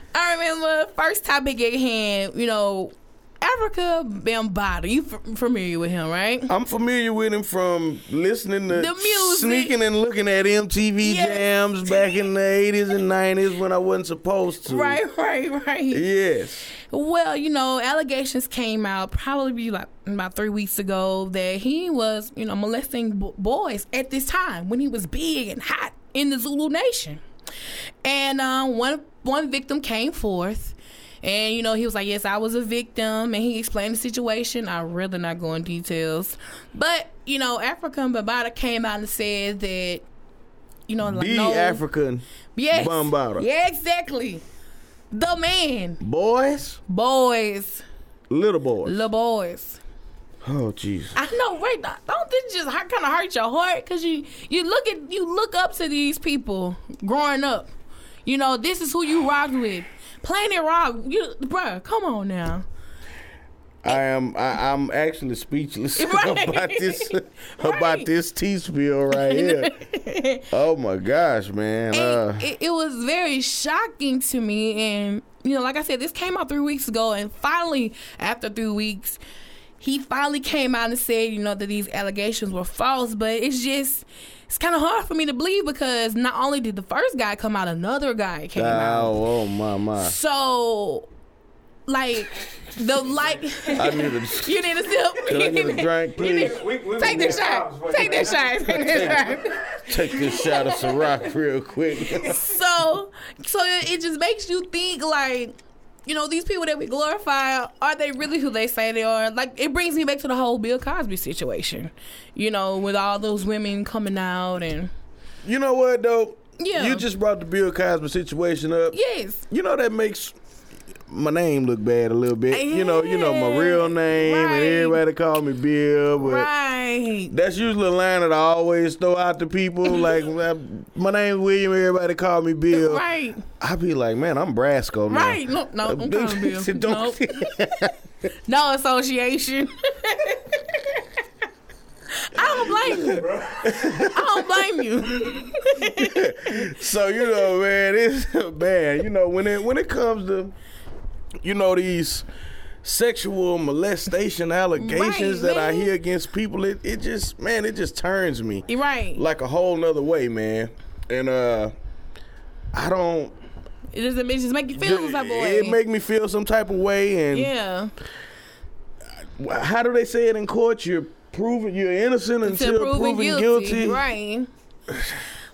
I remember first topic at hand, you know, Afrika Bambaataa, you f- familiar with him, right? I'm familiar with him from listening to The music. sneaking and looking at MTV Yes. jams back in the 80s and 90s when I wasn't supposed to. Right, right, right. Yes. Well, you know, allegations came out probably like about three weeks ago that he was, you know, molesting b- boys at this time when he was big and hot in the Zulu Nation. And uh, one one victim came forth, and you know he was like, "Yes, I was a victim," and he explained the situation. I rather not go in details, but you know, African Bambaataa came out and said that, you know, like The no, African yes, Bambaataa. yeah, exactly, the man, boys, boys. little boys. little boys. Oh, Jesus. I know, right? Don't this just kind of hurt your heart? Cause you you look at you look up to these people growing up. You know, this is who you rock with. Planet Rock, you, bruh, come on now. I am. I, I'm actually speechless Right. about this. Right. About this tea spill right here. oh my gosh, man. Uh, it, it was very shocking to me, and you know, like I said, this came out three weeks ago, and finally, after three weeks, he finally came out and said, you know, that these allegations were false. But it's just, it's kind of hard for me to believe because not only did the first guy come out, another guy came out. oh, oh my my. So, like, the like, I need a. you need a sip. Can I get a drink, You need- please? Take this shot. Take this shot. Take this shot. Take this shot of Ciroc real quick. so so it it just makes you think like you know these people that we glorify are they really who they say they are like it brings me back to the whole bill cosby situation you know with all those women coming out and you know what though? Yeah. You just brought the Bill Cosby situation up. yes You know that makes my name look bad a little bit. You know, you know my real name, right. and everybody call me Bill, but. right That's usually a line that I always throw out to people. Like, my name's William. Everybody call me Bill. right I be like, man, I'm Brasco now. right no no don't call me bill Don't- Nope. no association I don't blame you. I don't blame you. so you know, man, it's bad. You know when it when it comes to, you know these sexual molestation allegations Right, that I hear against people, it, it just man, it just turns me right. like a whole nother way, man. And uh, I don't. It doesn't it just make you feel some type of way. It make me feel some type of way, and yeah. how do they say it in court? You're proven you're innocent until to proven proven guilty. guilty. Right.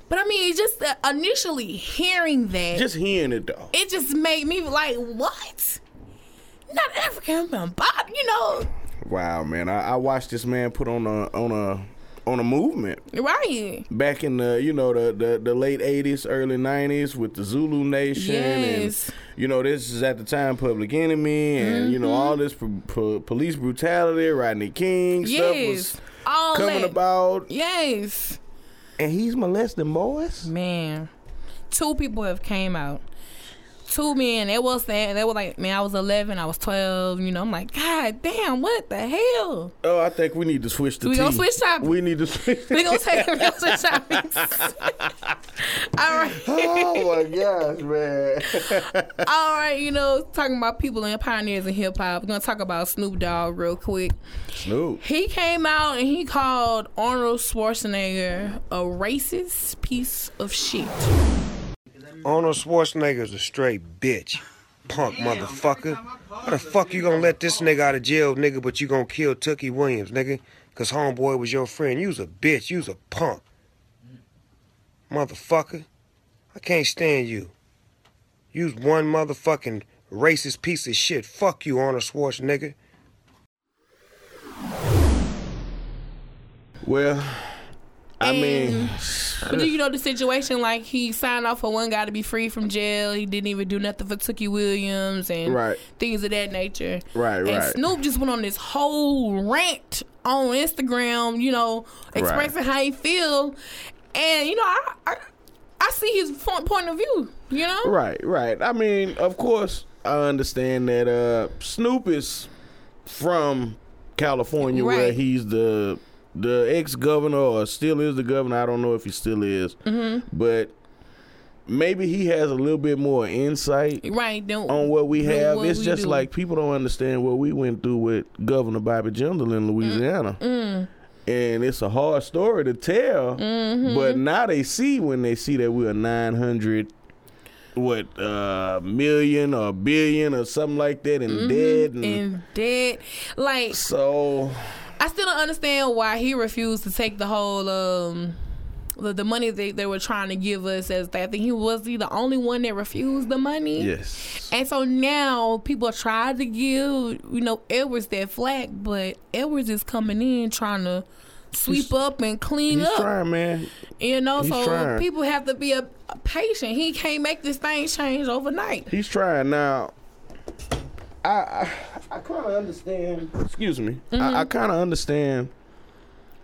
But I mean, just uh, initially hearing that, Just hearing it though. it just made me like, what? Not African Bambaataa, you know? Wow, man! I, I watched this man put on a on a on a movement Right. back in the you know the the, the late '80s, early '90s with the Zulu Nation, Yes. and you know this is at the time Public Enemy, and you know Mm-hmm. all this p- p- police brutality, Rodney King stuff was All coming that. about, Yes. And he's molesting boys. Man. Two people have came out. Two men. They was saying they were like, man, I was eleven, I was twelve. You know, I'm like, God damn, what the hell? Oh, I think we need to switch the. We gonna switch topics. We need to switch. We gonna take we gonna switch topics. All right. oh my gosh, man! All right, you know, talking about people and pioneers in hip hop. We're gonna talk about Snoop Dogg real quick. Snoop. He came out and he called Arnold Schwarzenegger a racist piece of shit. Arnold Schwarzenegger's a straight bitch. Punk motherfucker. How the fuck you gonna let this nigga out of jail, nigga, but you gonna kill Tookie Williams, nigga? Cause homeboy was your friend. You was a bitch. You was a punk. Motherfucker. I can't stand you. You's one motherfucking racist piece of shit. Fuck you, Arnold Schwarzenegger. Well, I mean, But do you know the situation? Like he signed off for one guy to be free from jail. He didn't even do nothing for Tookie Williams and Right. things of that nature. Right, and right. Snoop just went on this whole rant on Instagram. You know, expressing how he feel, and you know, I I, I see his point point of view. You know, Right, right. I mean, of course, I understand that uh, Snoop is from California, where he's the the ex governor or still is the governor. I don't know if he still is, Mm-hmm. but maybe he has a little bit more insight Right. On what we have. what it's we just do. like people don't understand what we went through with Governor Bobby Jindal Mm. in Louisiana. And it's a hard story to tell, Mm-hmm. but now they see when they see that we're nine hundred, what uh million or billion or something like that, and dead. And, Mm-hmm. and dead. Like so, I still don't understand why he refused to take the whole um the, the money they, they were trying to give us as I think he was he the only one that refused the money. yes, And so now people tried to give, you know, Edwards that flack, but Edwards is coming in trying to sweep He's- up and clean up. he's up. trying, man. You know, he's so trying. people have to be a, a patient. He can't make this thing change overnight. He's trying now. I I, I kind of understand. Excuse me. I, Mm-hmm. I kind of understand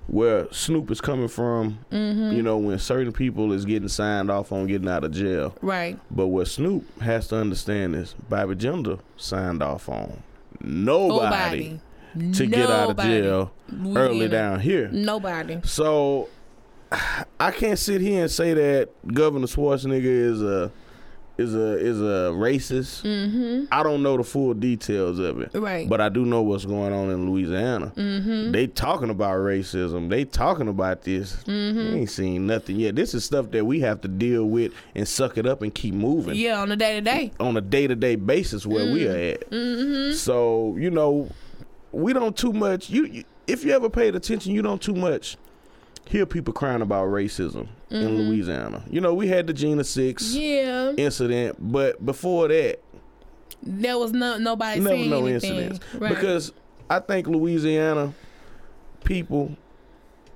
where Snoop is coming from. Mm-hmm. You know, when certain people is getting signed off on getting out of jail. Right. But what Snoop has to understand is Bobby Jindal signed off on nobody, Nobody. to get out of jail Louisiana. early down here. Nobody. So I can't sit here and say that Governor Schwarzenegger is a is a is a racist. Mm-hmm. I don't know the full details of it, Right. But I do know what's going on in Louisiana. Mm-hmm. They talking about racism. They talking about this. Mm-hmm. Ain't seen nothing yet. This is stuff that we have to deal with and suck it up and keep moving Yeah, on a day to day. on a day to day basis where we are at. Mm-hmm. So you know, we don't too much. You, you if you ever paid attention, you don't too much hear people crying about racism in Louisiana. You know, we had the Jena Six Mm-hmm. Yeah. incident, but before that, There was no nobody never saying no anything. incidents Right. because I think Louisiana people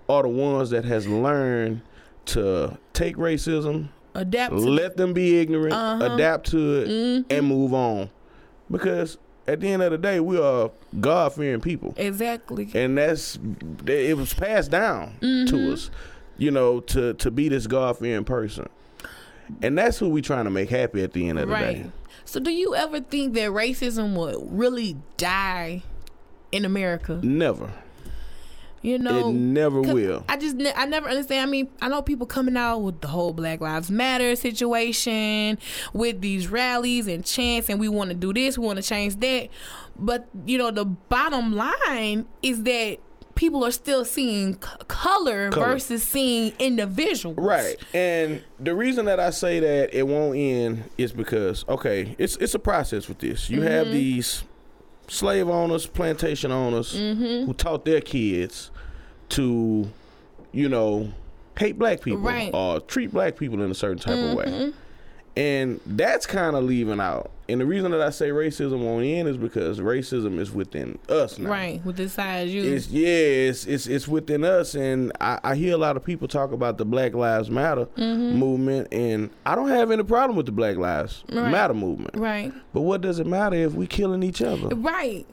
are the ones that has learned to take racism adapt to let them be ignorant, Uh-huh. adapt to it, and move on. Because at the end of the day, we are God fearing people, exactly. and that's it was passed down Mm-hmm. to us, you know, to to be this God fearing person, and that's who we trying to make happy at the end of the Right. day. So do you ever think that racism would really die in America? Never, You know, it never will. I just ne- I never understand. I mean, I know people coming out with the whole Black Lives Matter situation, with these rallies and chants, and we want to do this, we want to change that. But you know, the bottom line is that people are still seeing c- color, Color. versus seeing individuals. Right. And the reason that I say that it won't end is because okay, it's it's a process with this. You have Mm-hmm. these slave owners, plantation owners Mm-hmm. who taught their kids to, you know, hate black people Right. Mm-hmm. or treat black people in a certain type of way. And that's kind of leaving out. And the reason that I say racism won't end is because racism is within us now. Right. With this size, you. It's yeah, it's it's it's within us, and I, I hear a lot of people talk about the Black Lives Matter mm-hmm. movement, and I don't have any problem with the Black Lives Right. Matter movement. right. But what does it matter if we killing each other? Right.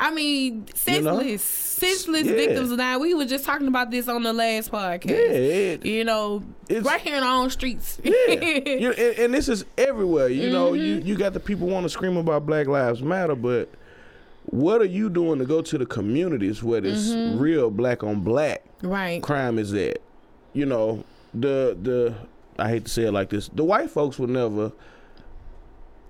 I mean, You know? senseless, senseless Yeah. victims. Now we were just talking about this on the last podcast. Yeah, it, You know, It's- right here in our own streets. yeah. You- and, and this is everywhere. You know, you Mm-hmm. you got the people want to scream about Black Lives Matter, but what are you doing to go to the communities where this Mm-hmm. real black on black right. crime is at? You know, the the I hate to say it like this, the white folks will never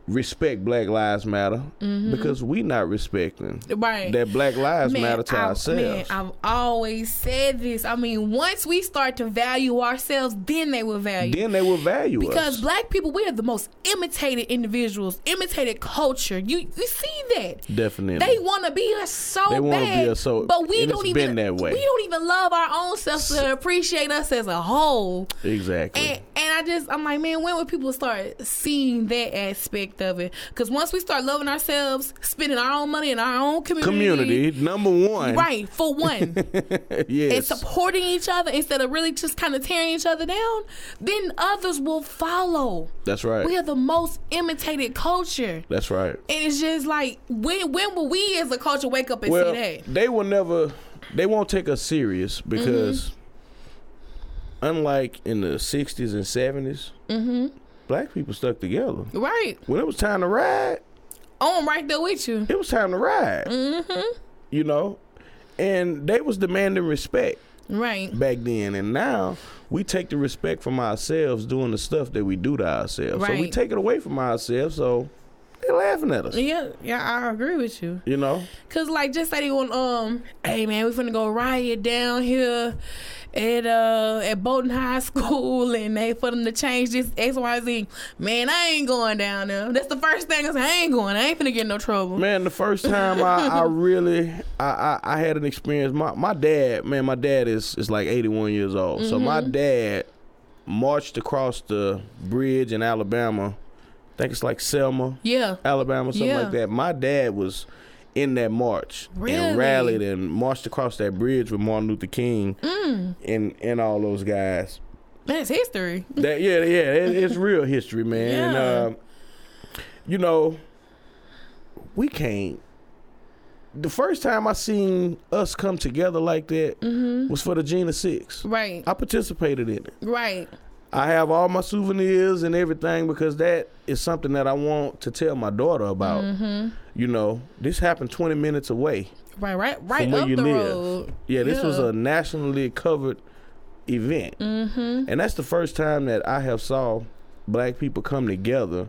respect Black Lives Matter mm-hmm. because we not respecting Right. that Black Lives Matter to I- ourselves. Man, I've always said this. I mean, once we start to value ourselves, then they will value. then they will value us. because us. black people, we are the most imitated individuals, imitated culture. You you see that? Definitely. They want to be us so They bad, be us so- but we don't even that way. we don't even love our own selves to appreciate us as a whole. exactly. And, and I just, I'm like, man, when will people start seeing that aspect of it? Because once we start loving ourselves, spending our own money in our own community, Community number one. right, for one, and supporting each other instead of really just kind of tearing each other down, then others will follow. That's right. We are the most imitated culture. That's right. And it's just like, when when will we as a culture wake up and Well, see that? they will never. They won't take us serious because, Mm-hmm. unlike in the '60s and '70s, Mm-hmm. Black people stuck together. Right. When it was time to ride, Oh, I'm right there with you. it was time to ride. Mm-hmm. You know, and they was demanding respect. Right. back then, and now we take the respect from ourselves doing the stuff that we do to ourselves. So we Right. take it away from ourselves. So they're laughing at us. Yeah, yeah, I agree with you. You know, Cause like just say they want um, hey man, we finna go riot down here at uh at Bolton High School and they for them to change this X Y Z. Man, I ain't going down there. That's the first thing I say. I ain't going. I ain't finna get in no trouble. man, the first time I, I really I, I, I had an experience. My my dad, man, my dad is is like eighty one years old. So my Mm-hmm. dad marched across the bridge in Alabama. I think it's like Selma. Yeah. Alabama, something Yeah. like that. My dad was in that march Really? and rallied and marched across that bridge with Martin Luther King Mm. and and all those guys. That's history. That yeah, yeah, it, it's real history, man. And, uh, you know, we can't. The first time I seen us come together like that Mm-hmm. was for the Jena Six. Right. I participated in it. Right. I have all my souvenirs and everything because that is something that I want to tell my daughter about. Mm-hmm. You know, this happened 20 minutes away. Right. Right. Right From where up you the live. road. Yeah, this was a nationally covered event. Mm-hmm. And that's the first time that I have saw black people come together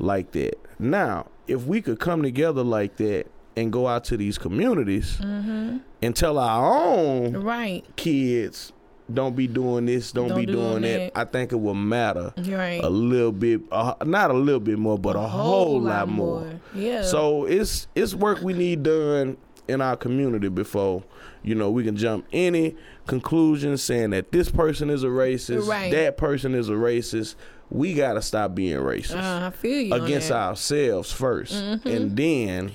like that. Now, if we could come together like that and go out to these communities Mm-hmm. and tell our own Right. kids, don't be doing this, don't, Don't be do doing that, that. I think it will matter right. a little bit, uh, not a little bit more, but a, whole, lot, more. Yeah. So it's it's work we need done in our community before you know we can jump any conclusion saying that this person is a racist, Right. that person is a racist. We gotta stop being racist uh, I feel you against ourselves 1st Mm-hmm. and then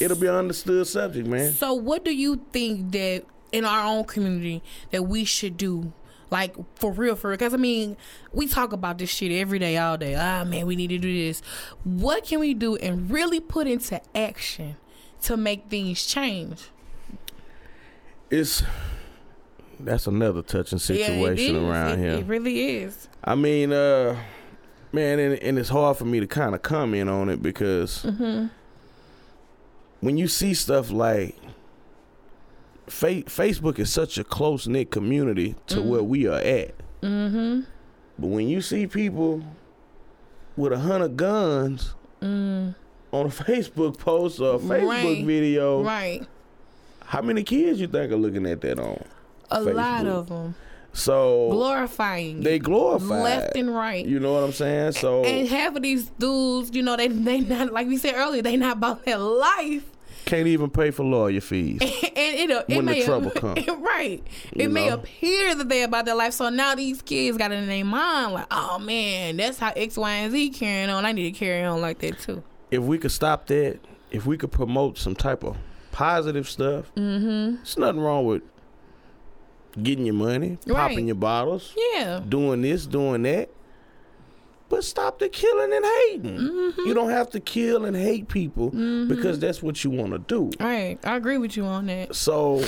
it'll be an understood subject, man. So, what do you think that in our own community that we should do? Like for real, for real. Because I mean, we talk about this shit every day, all day. Ah, man, we need to do this. What can we do and really put into action to make things change? It's that's another touching situation is. around It- here. It really is. I mean, uh, man, and, and it's hard for me to kind of comment on it because Mm-hmm. when you see stuff like fa- Facebook is such a close knit community to where we are at, Mm-hmm. but when you see people with a hundred guns Mm. on a Facebook post or a Facebook Right. video, Right. how many kids you think are looking at that on? A lot of them So glorifying they glorify left and right. You know what I'm saying? So and half of these dudes, you know, they they not like we said earlier, they not about their life. Can't even pay for lawyer fees. and it, it When the may trouble come. right it You may know? appear that they about their life so now these kids got it in their mind like oh man that's how x y and z carrying on i need to carry on like that too if we could stop that, if we could promote some type of positive stuff, mm-hmm. there's nothing wrong with getting your money, Right. popping your bottles, yeah doing this, doing that. But stop the killing and hating. Mm-hmm. You don't have to kill and hate people because that's what you want to do. all right i agree with you on that So,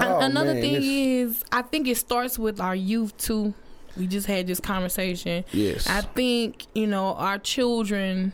oh, another man, thing is i think it starts with our youth too we just had this conversation yes, I think, you know, our children,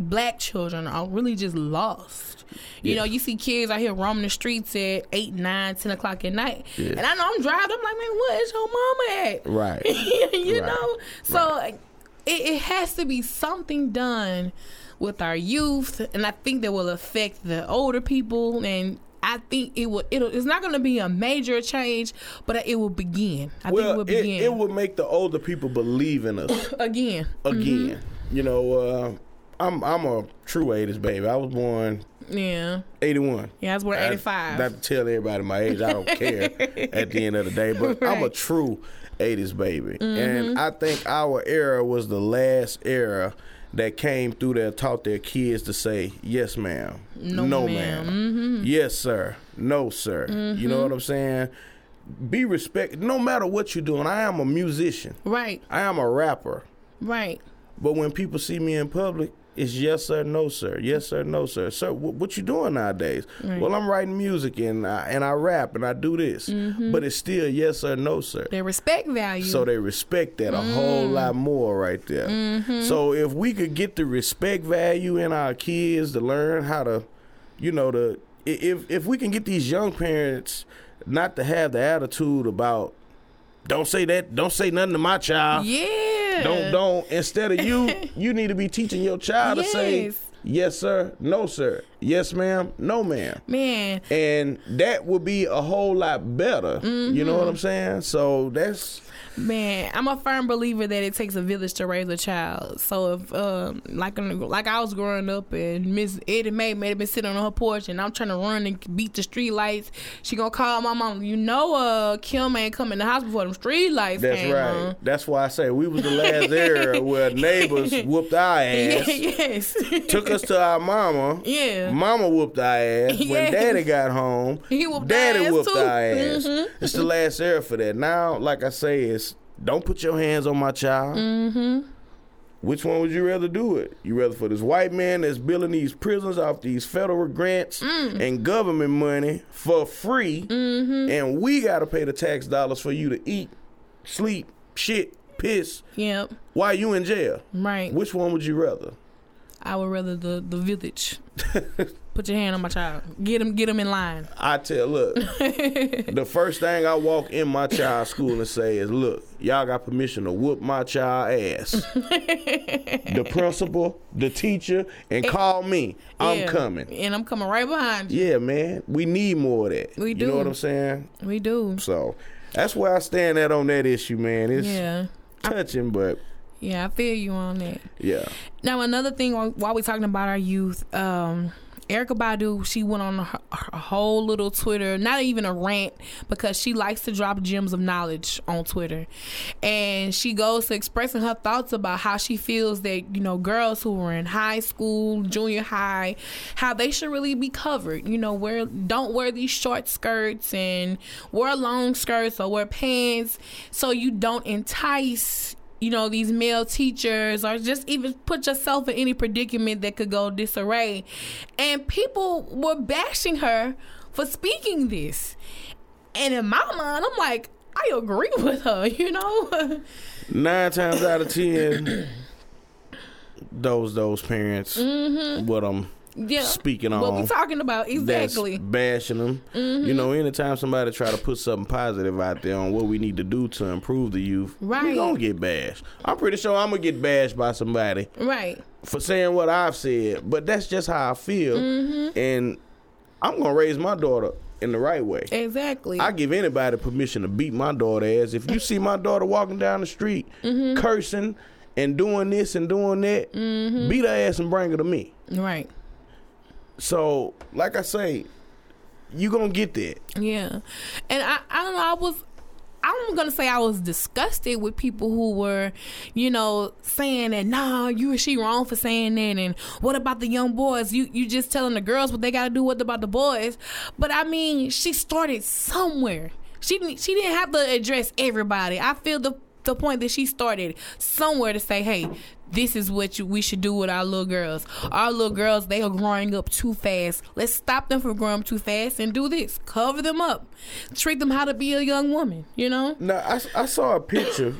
black children, are really just lost. You Yeah. know, you see kids out here roaming the streets at 8, 9, 10 o'clock at night. Yeah. And I know I'm driving, I'm like, man, what is your mama at? right. you Right. know? So it, it has to be something done with our youth. And I think that will affect the older people. And I think it will. It'll, it's not going to be a major change, but it will begin. I think it will begin it would make the older people believe in us. again. again. You know, uh, I'm I'm a true '80s baby. I was born Yeah. '81. Yeah, I was born I- 85. Not to tell everybody my age. I don't care at the end of the day, but I'm a true '80s baby, Mm-hmm. and I think our era was the last era that came through there taught their kids to say yes, ma'am, No, ma'am, ma'am. Mm-hmm. yes, sir, no, sir. You know what I'm saying? Be respect. No matter what you're doing, I am a musician. right, I am a rapper. right. But when people see me in public, it's yes sir, no sir, yes sir, no sir. Sir, wh- what you doing nowadays? Well, I'm writing music and I, and I rap and I do this, Mm-hmm. but it's still yes sir, no sir. Their respect value. So they respect that a whole Mm. lot more right there. Mm-hmm. So if we could get the respect value in our kids to learn how to, you know, to if if we can get these young parents not to have the attitude about don't say that, don't say nothing to my child. Yeah. Don't don't instead of you, you need to be teaching your child to say Yes. yes sir, no sir, yes ma'am, no ma'am. Man, And that would be a whole lot better. You know what Mm-hmm. I'm saying? So that's Man, I'm a firm believer that it takes a village to raise a child. So if, um, like, like I was growing up and Miss Eddie Mae may have been sitting on her porch and I'm trying to run and beat the street lights, she gonna call my mom. You know, uh, Kim ain't come in the house before them street lights that's came right. on. That's why I say we was the last era where neighbors whooped our ass. yes. took us to our mama. Yeah. Mama whooped our ass. When daddy got home, He whooped daddy our whooped too. our ass. Mhm. It's the last era for that. Now, like I say, it's don't put your hands on my child. Mm-hmm. Which one would you rather do it? You rather for this white man that's building these prisons off these federal grants Mm. and government money for free, Mm-hmm. and we got to pay the tax dollars for you to eat, sleep, shit, piss Yep. while you in jail? Right. Which one would you rather? I would rather the the village. Put your hand on my child. Get him. Get him in line. I tell, look, the first thing I walk in my child's school and say is, look, y'all got permission to whoop my child ass. the principal, the teacher, and call me. I'm Yeah. coming. And I'm coming right behind you. Yeah, man, we need more of that. We do. You know what I'm saying? We do. So that's where I stand at on that issue, man. It's Yeah. touching, but Yeah, I feel you on that. yeah. Now another thing while while we talking about our youth, um, Erykah Badu, she went on her, whole little Twitter, not even a rant, because she likes to drop gems of knowledge on Twitter, and she goes to expressing her thoughts about how she feels that you know girls who are in high school, junior high, how they should really be covered. You know, wear don't wear these short skirts and wear long skirts or wear pants, so you don't entice you know, these male teachers or just even put yourself in any predicament that could go disarray. And people were bashing her for speaking this. And in my mind, I'm like, I agree with her, you know? Nine times out of ten, those those parents, mm-hmm. what I'm yeah. speaking What on. we talking about exactly. bashing them. Mm-hmm. You know, anytime somebody try to put something positive out there on what we need to do to improve the youth, we Right. gonna get bashed. I'm pretty sure I'm gonna get bashed by somebody right. for saying what I've said, but that's just how I feel, mm-hmm. and I'm gonna raise my daughter in the right way. Exactly. I give anybody permission to beat my daughter ass. If you see my daughter walking down the street mm-hmm. cursing and doing this and doing that, beat her ass and bring her to me. right. So, like I say, you gonna get that. Yeah. And I, I don't know, I was I'm gonna say I was disgusted with people who were, you know, saying that nah, you and she wrong for saying that and what about the young boys? You you just telling the girls what they gotta do, what about the boys? But I mean, she started somewhere. She didn't she didn't have to address everybody. I feel the the point that she started somewhere to say, hey, this is what you, we should do with our little girls. Our little girls, they are growing up too fast. Let's stop them from growing up too fast and do this. Cover them up. Treat them how to be a young woman, you know? Now, I, I saw a picture.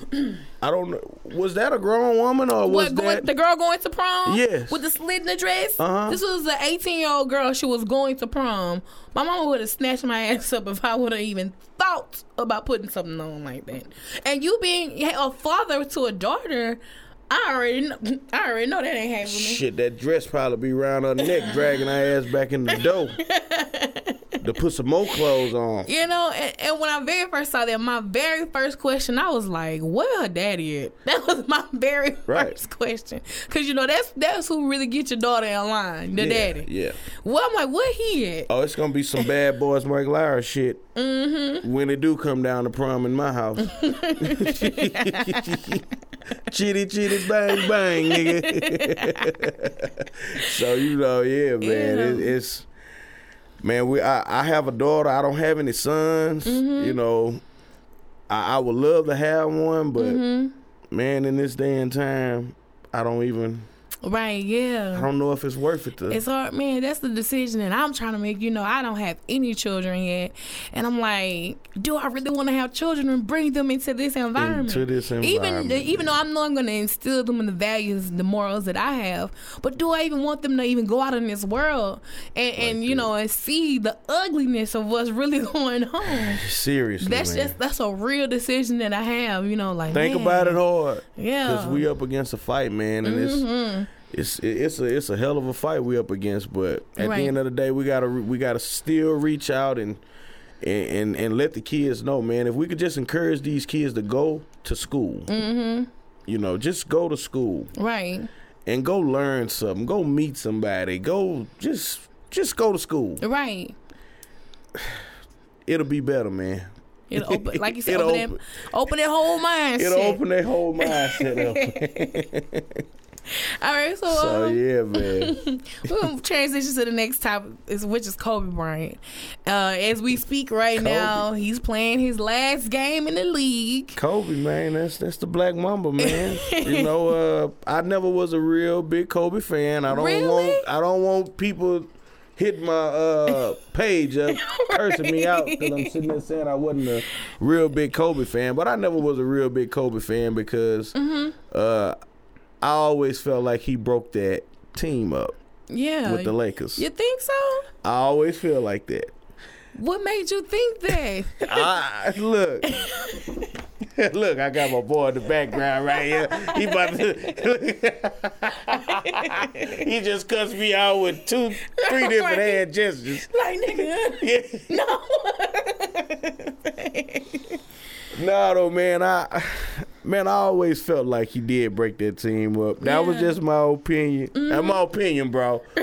I don't know. Was that a grown woman or was What, going, that? the girl going to prom? Yes. With the slit in the dress? Uh-huh. This was an 18 year old girl. She was going to prom. My mama would have snatched my ass up if I would have even thought about putting something on like that. And you being a father to a daughter, I already know, I already know that ain't happening. Shit, that dress probably be around her neck, dragging her ass back in the door to put some more clothes on. You know, and, and when I very first saw that, my very first question, I was like, "Where her daddy at?" That was my very Right. first question, because you know that's that's who really get your daughter in line, the yeah, daddy. Yeah. Well, I'm like, where he at? Oh, it's gonna be some bad boys Mike Lowrey shit Mm-hmm. when they do come down to prom in my house. chitty chitty bang bang, nigga. so you know, yeah, man, Yeah. It, it's man. We I, I have a daughter. I don't have any sons. Mm-hmm. You know, I, I would love to have one, but Mm-hmm. man, in this day and time, I don't even. Right, yeah. I don't know if it's worth it to. It's hard, man. That's the decision that I'm trying to make. You know, I don't have any children yet, and I'm like, do I really want to have children and bring them into this environment? Into this Even environment, even though I know I'm going to instill them in the values, and the morals that I have, but do I even want them to even go out in this world and, and you that. know and see the ugliness of what's really going on? Seriously, That's man. just that's a real decision that I have. You know, like Think man, about it hard. Yeah. Because we up against a fight, man, and Mm-hmm. it's it's it's a it's a hell of a fight we up against. But at Right. the end of the day, we gotta we gotta still reach out and. And, and and let the kids know, man. If we could just encourage these kids to go to school, mm-hmm. you know, just go to school Right, and go learn something, go meet somebody, go just just go to school. right. It'll be better, man. It'll open, like you said, It'll open, that, open that whole mind. It'll open their whole mindset up. All right, so, so um, yeah, man. we're gonna transition to the next topic, which is Kobe Bryant. Uh, as we speak right Kobe. now, he's playing his last game in the league. Kobe, man, that's that's the Black Mamba, man. you know, uh, I never was a real big Kobe fan. I don't Really? want I don't want people hitting my uh, page up cursing me out because I'm sitting there saying I wasn't a real big Kobe fan. But I never was a real big Kobe fan because Mm-hmm. uh, I always felt like he broke that team up Yeah, with the Lakers. you think so? I always feel like that. What made you think that? I, look, look, I got my boy in the background right here. He about to. he just cussed me out with two, three different Right. hand gestures. like nigga, Yeah. No, though, man. I, man, I always felt like he did break that team up. That was Yeah. Mm-hmm. just my opinion. That's my opinion, bro.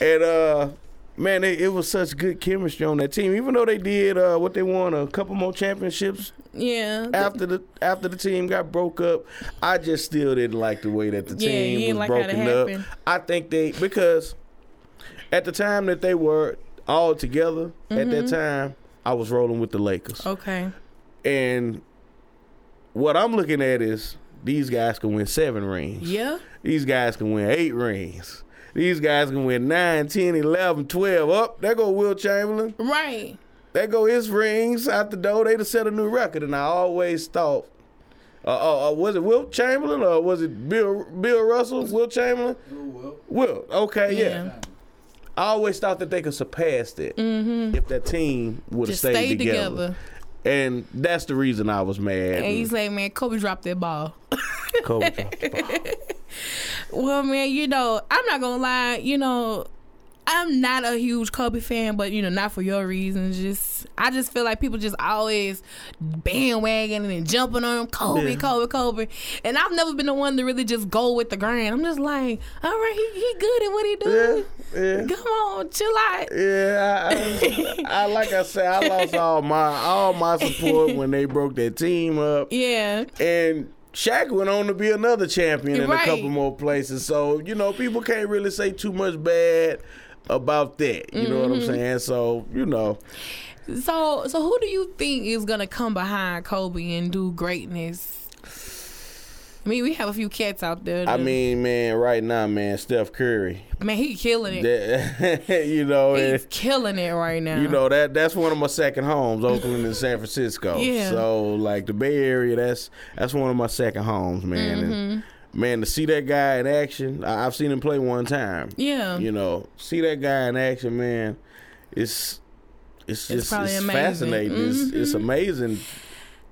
and uh, man, it, it was such good chemistry on that team. Even though they did uh, what they won a couple more championships yeah. after the after the team got broke up, I just still didn't like the way that the Yeah, team was like broken up. I think they because at the time that they were all together at Mm-hmm. that time, I was rolling with the Lakers. Okay. And what I'm looking at is these guys can win seven rings. Yeah. These guys can win eight rings. These guys can win 9, 10, 11, 12. Up, there go Will Chamberlain. Right. There go his rings out the door. They'd have set a new record. And I always thought, uh, uh, uh, was it Will Chamberlain or was it Bill Bill Russell? Will Chamberlain? Will. Okay, yeah. Yeah. I always thought that they could surpass that mm-hmm. if that team would have Just stayed together. together. And that's the reason I was mad. And he's like, man, Kobe dropped that ball. Kobe dropped the ball. Well, man, you know, I'm not gonna lie. You know, I'm not a huge Kobe fan, but you know, not for your reasons. Just, I just feel like people just always bandwagoning and jumping on him, Kobe, Yeah. Kobe, Kobe. And I've never been the one to really just go with the grain. I'm just like, all right, he, he good at what he do. Yeah, yeah. Come on, chill out. Yeah, I, I, I like I said, I lost all my all my support when they broke that team up, Yeah, and Shaq went on to be another champion in Right. a couple more places. So you know, people can't really say too much bad about that. You know what I'm Mm-hmm. saying? So you know, So, so who do you think is gonna come behind Kobe and do greatness? I mean, we have a few cats out there. I mean, man, right now, man, Steph Curry, man, he killing it. that, you know, He's and- killing it right now. You know that that's one of my second homes, Oakland and San Francisco. Yeah. So like the Bay Area, that's that's one of my second homes, man. Mm-hmm. And man, to see that guy in action, I, I've seen him play one time. Yeah. You know, see that guy in action, man. It's it's just probably it's amazing. fascinating. It's, it's Mhm. amazing.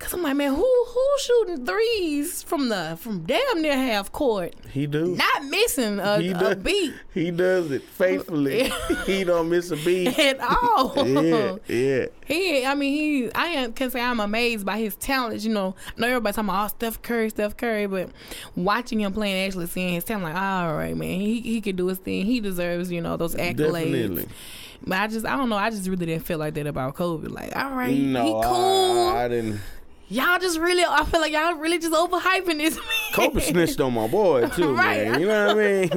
Cause I'm like, man, who who's shooting threes from the from damn near half court, He do. not missing a, he a beat He does it faithfully. he don't miss a beat. at all. yeah, yeah. He, I mean, he, I can say I'm amazed by his talent. You know, I know everybody talking about oh, Steph Curry, Steph Curry, but watching him play and actually seeing his talent, like, all right, man, he he can do his thing. He deserves, you know, those accolades. Definitely. But I just, I don't know, I just really didn't feel like that about Kobe. Like, all right, No, he cool. I, I didn't. Y'all just really, I feel like y'all really just overhyping this. man. Kobe snitched on my boy too, Right. man. You know what I mean?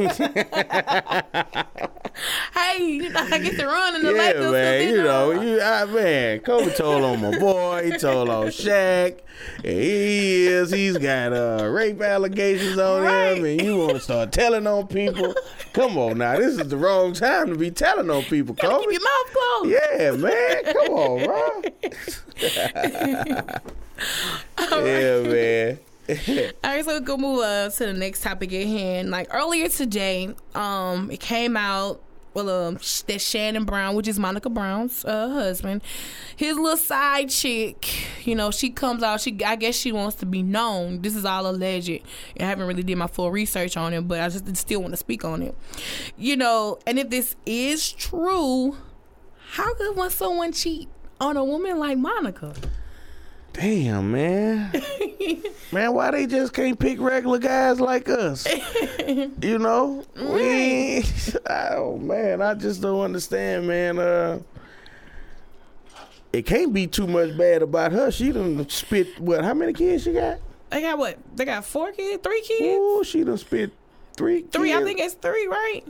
hey, you know, I get to run in the yeah, Lakers. man. You know, you ah, man. Kobe told on my boy. He told on Shaq. And he is. He's got uh, rape allegations on Right. him, and you want to start telling on people? Come on now, this is the wrong time to be telling on people, keep Kobe. your mouth closed. Yeah, man. Come on, bro. Yeah, man. All right, so we're gonna move uh, to the next topic at hand. Like earlier today, um, it came out. Well, um, that Shannon Brown, which is Monica Brown's uh, husband, his little side chick. You know, she comes out. She, I guess, she wants to be known. This is all alleged. I haven't really did my full research on it, but I just still want to speak on it. You know, and if this is true, how could one someone cheat on a woman like Monica? Damn, man. man, why they just can't pick regular guys like us? you know? We oh man, I just don't understand, man. Uh it can't be too much bad about her. She done spit what, how many kids she got? They got what? They got four kids, three kids. Ooh, she done spit three Three, I think it's three, right?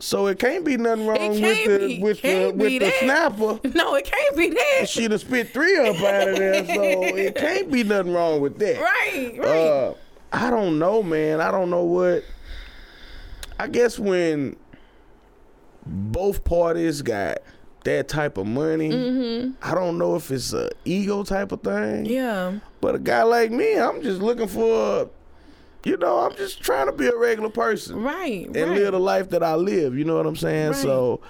So it can't be nothing wrong with the be- with the with the snapper. No, it can't be that. She done spit three up out of there, so it can't be nothing wrong with that. Right, right. Uh, I don't know, man. I don't know what. I guess when both parties got that type of money, I don't know if it's a ego type of thing. Mm-hmm. yeah. But a guy like me, I'm just looking for, you know, I'm just trying to be a regular person Right, and right. live the life that I live. You know what I'm saying? Right. So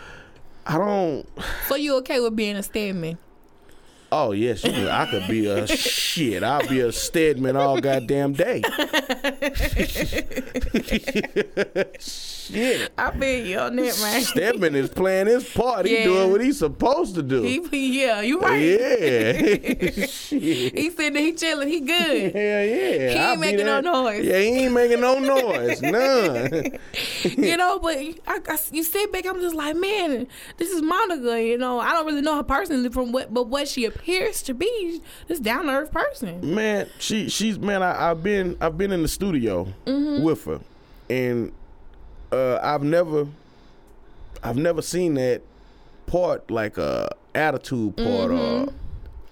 I don't. so you okay with being a Stedman? Oh yes, could- I could be a shit. I'll be a Stedman all goddamn day. shit. I feel you on that, man. Stedman is playing his part. He doing what he's supposed to do. He, yeah, you right. Yeah. shit. He said he chilling, he good. Hell yeah. He I'll ain't making no noise. Yeah, he ain't making no noise. None. you know, but I, I- you sit back, I'm just like, man, this is Monica. You know, I don't really know her personally from what, but what she appears to be, this down to earth person. man, she she's man. I, I've been I've been in the studio Mm-hmm. with her, and uh, I've never I've never seen that part like a attitude part or.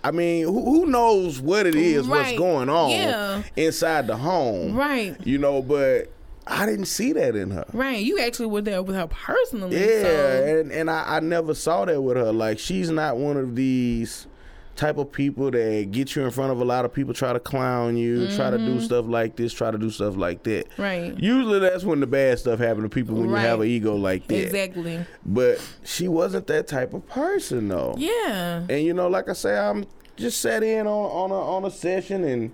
I mean, who, who knows what it is, what's Mm-hmm. Going on Yeah. inside the home, Right. You know, but I didn't see that in her. Right. You actually were there with her personally. Yeah, So. and and I, I never saw that with her. Like she's not one of these type of people that get you in front of a lot of people, try to clown you, try to do stuff like this, try to do stuff like that. Mm-hmm. Right. Usually that's when the bad stuff happen to people when Right. you have an ego like that. Exactly. But she wasn't that type of person though. Yeah. And you know, like I say, I'm just sat in on on a on a session and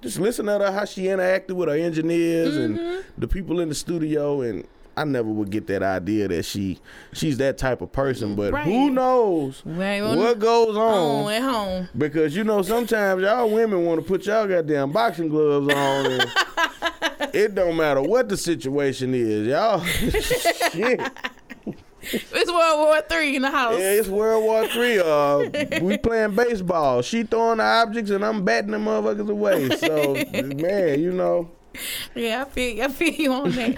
just listen to her how she interacted with her engineers Mm-hmm. and the people in the studio and I never would get that idea that she she's that type of person, but Right. who knows Right, well, what goes Oh, on? at home. Because you know sometimes y'all women want to put y'all goddamn boxing gloves on and it don't matter what the situation is, y'all. shit. It's World War Three in the house. Yeah, it's World War Three. Uh, we playing baseball. She throwing the objects and I'm batting them motherfuckers away. So, man, you know, Yeah, I feel I feel you on that.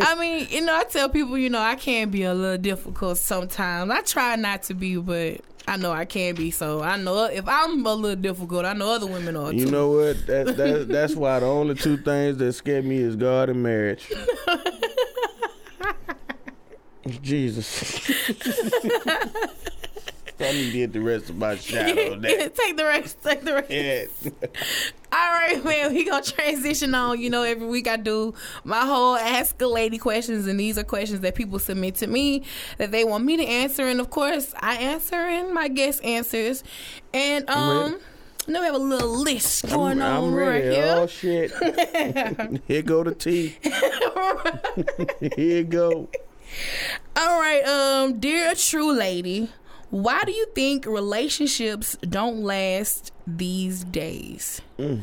I mean, you know, I tell people, you know, I can be a little difficult sometimes. I try not to be, but I know I can be. So I know if I'm a little difficult, I know other women are too. you too. know what? That, that that's why the only two things that scare me is God and marriage. Jesus. To get the rest of my shot on that. take the rest. Take the rest. Yeah. All right, man. We gonna transition on. You know, every week I do my whole ask a lady questions, and these are questions that people submit to me that they want me to answer, and of course I answer, and my guest answers, and um. Now we have a little list going I'm, on I'm right here. Oh shit. Here go the tea. Here go. All right, um, dear Tru Lady, why do you think relationships don't last these days? Mm.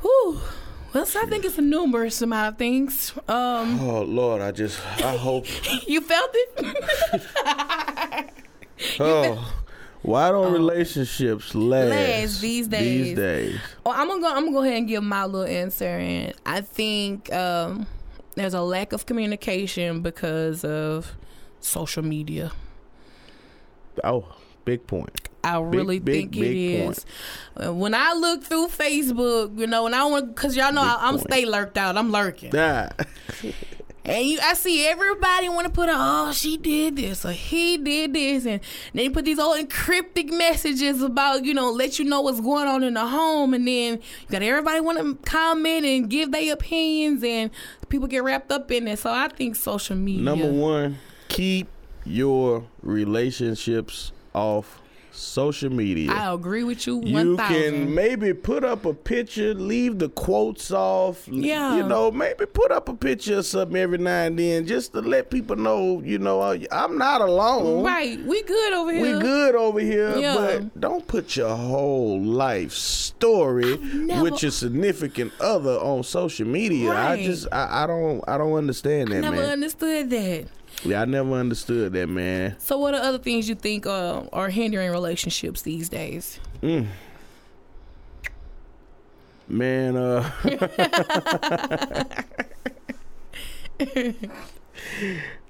Whew. Well, so I think it's a numerous amount of things. Um, Oh Lord, I just I hope you felt it? Oh, Why don't relationships last, last these days. These days. Well, I'm gonna go. I'm gonna go ahead and give my little answer, and I think um, there's a lack of communication because of social media. Oh, big point. I really big, think it big is. Uh, When I look through Facebook, you know, and I want, cause y'all know I, I'm point. stay lurked out. I'm lurking, Nah. and you, I see everybody want to put, oh, she did this or he did this, and they put these old encrypted messages about, you know, let you know what's going on in the home, and then you got everybody want to comment and give their opinions, and people get wrapped up in it. So I think social media. Number one, keep your relationships off social media. I agree with you. you One can thousand. maybe put up a picture, leave the quotes off. Yeah. You know, maybe put up a picture of something every now and then just to let people know, you know, I'm not alone. Right, we good over here. We good over here, Yeah. but don't put your whole life story never- with your significant other on social media. I just, I, I don't, I don't understand that, Never man. understood that. Yeah, I never understood that, man. So, what are other things you think uh, are hindering relationships these days? Man, uh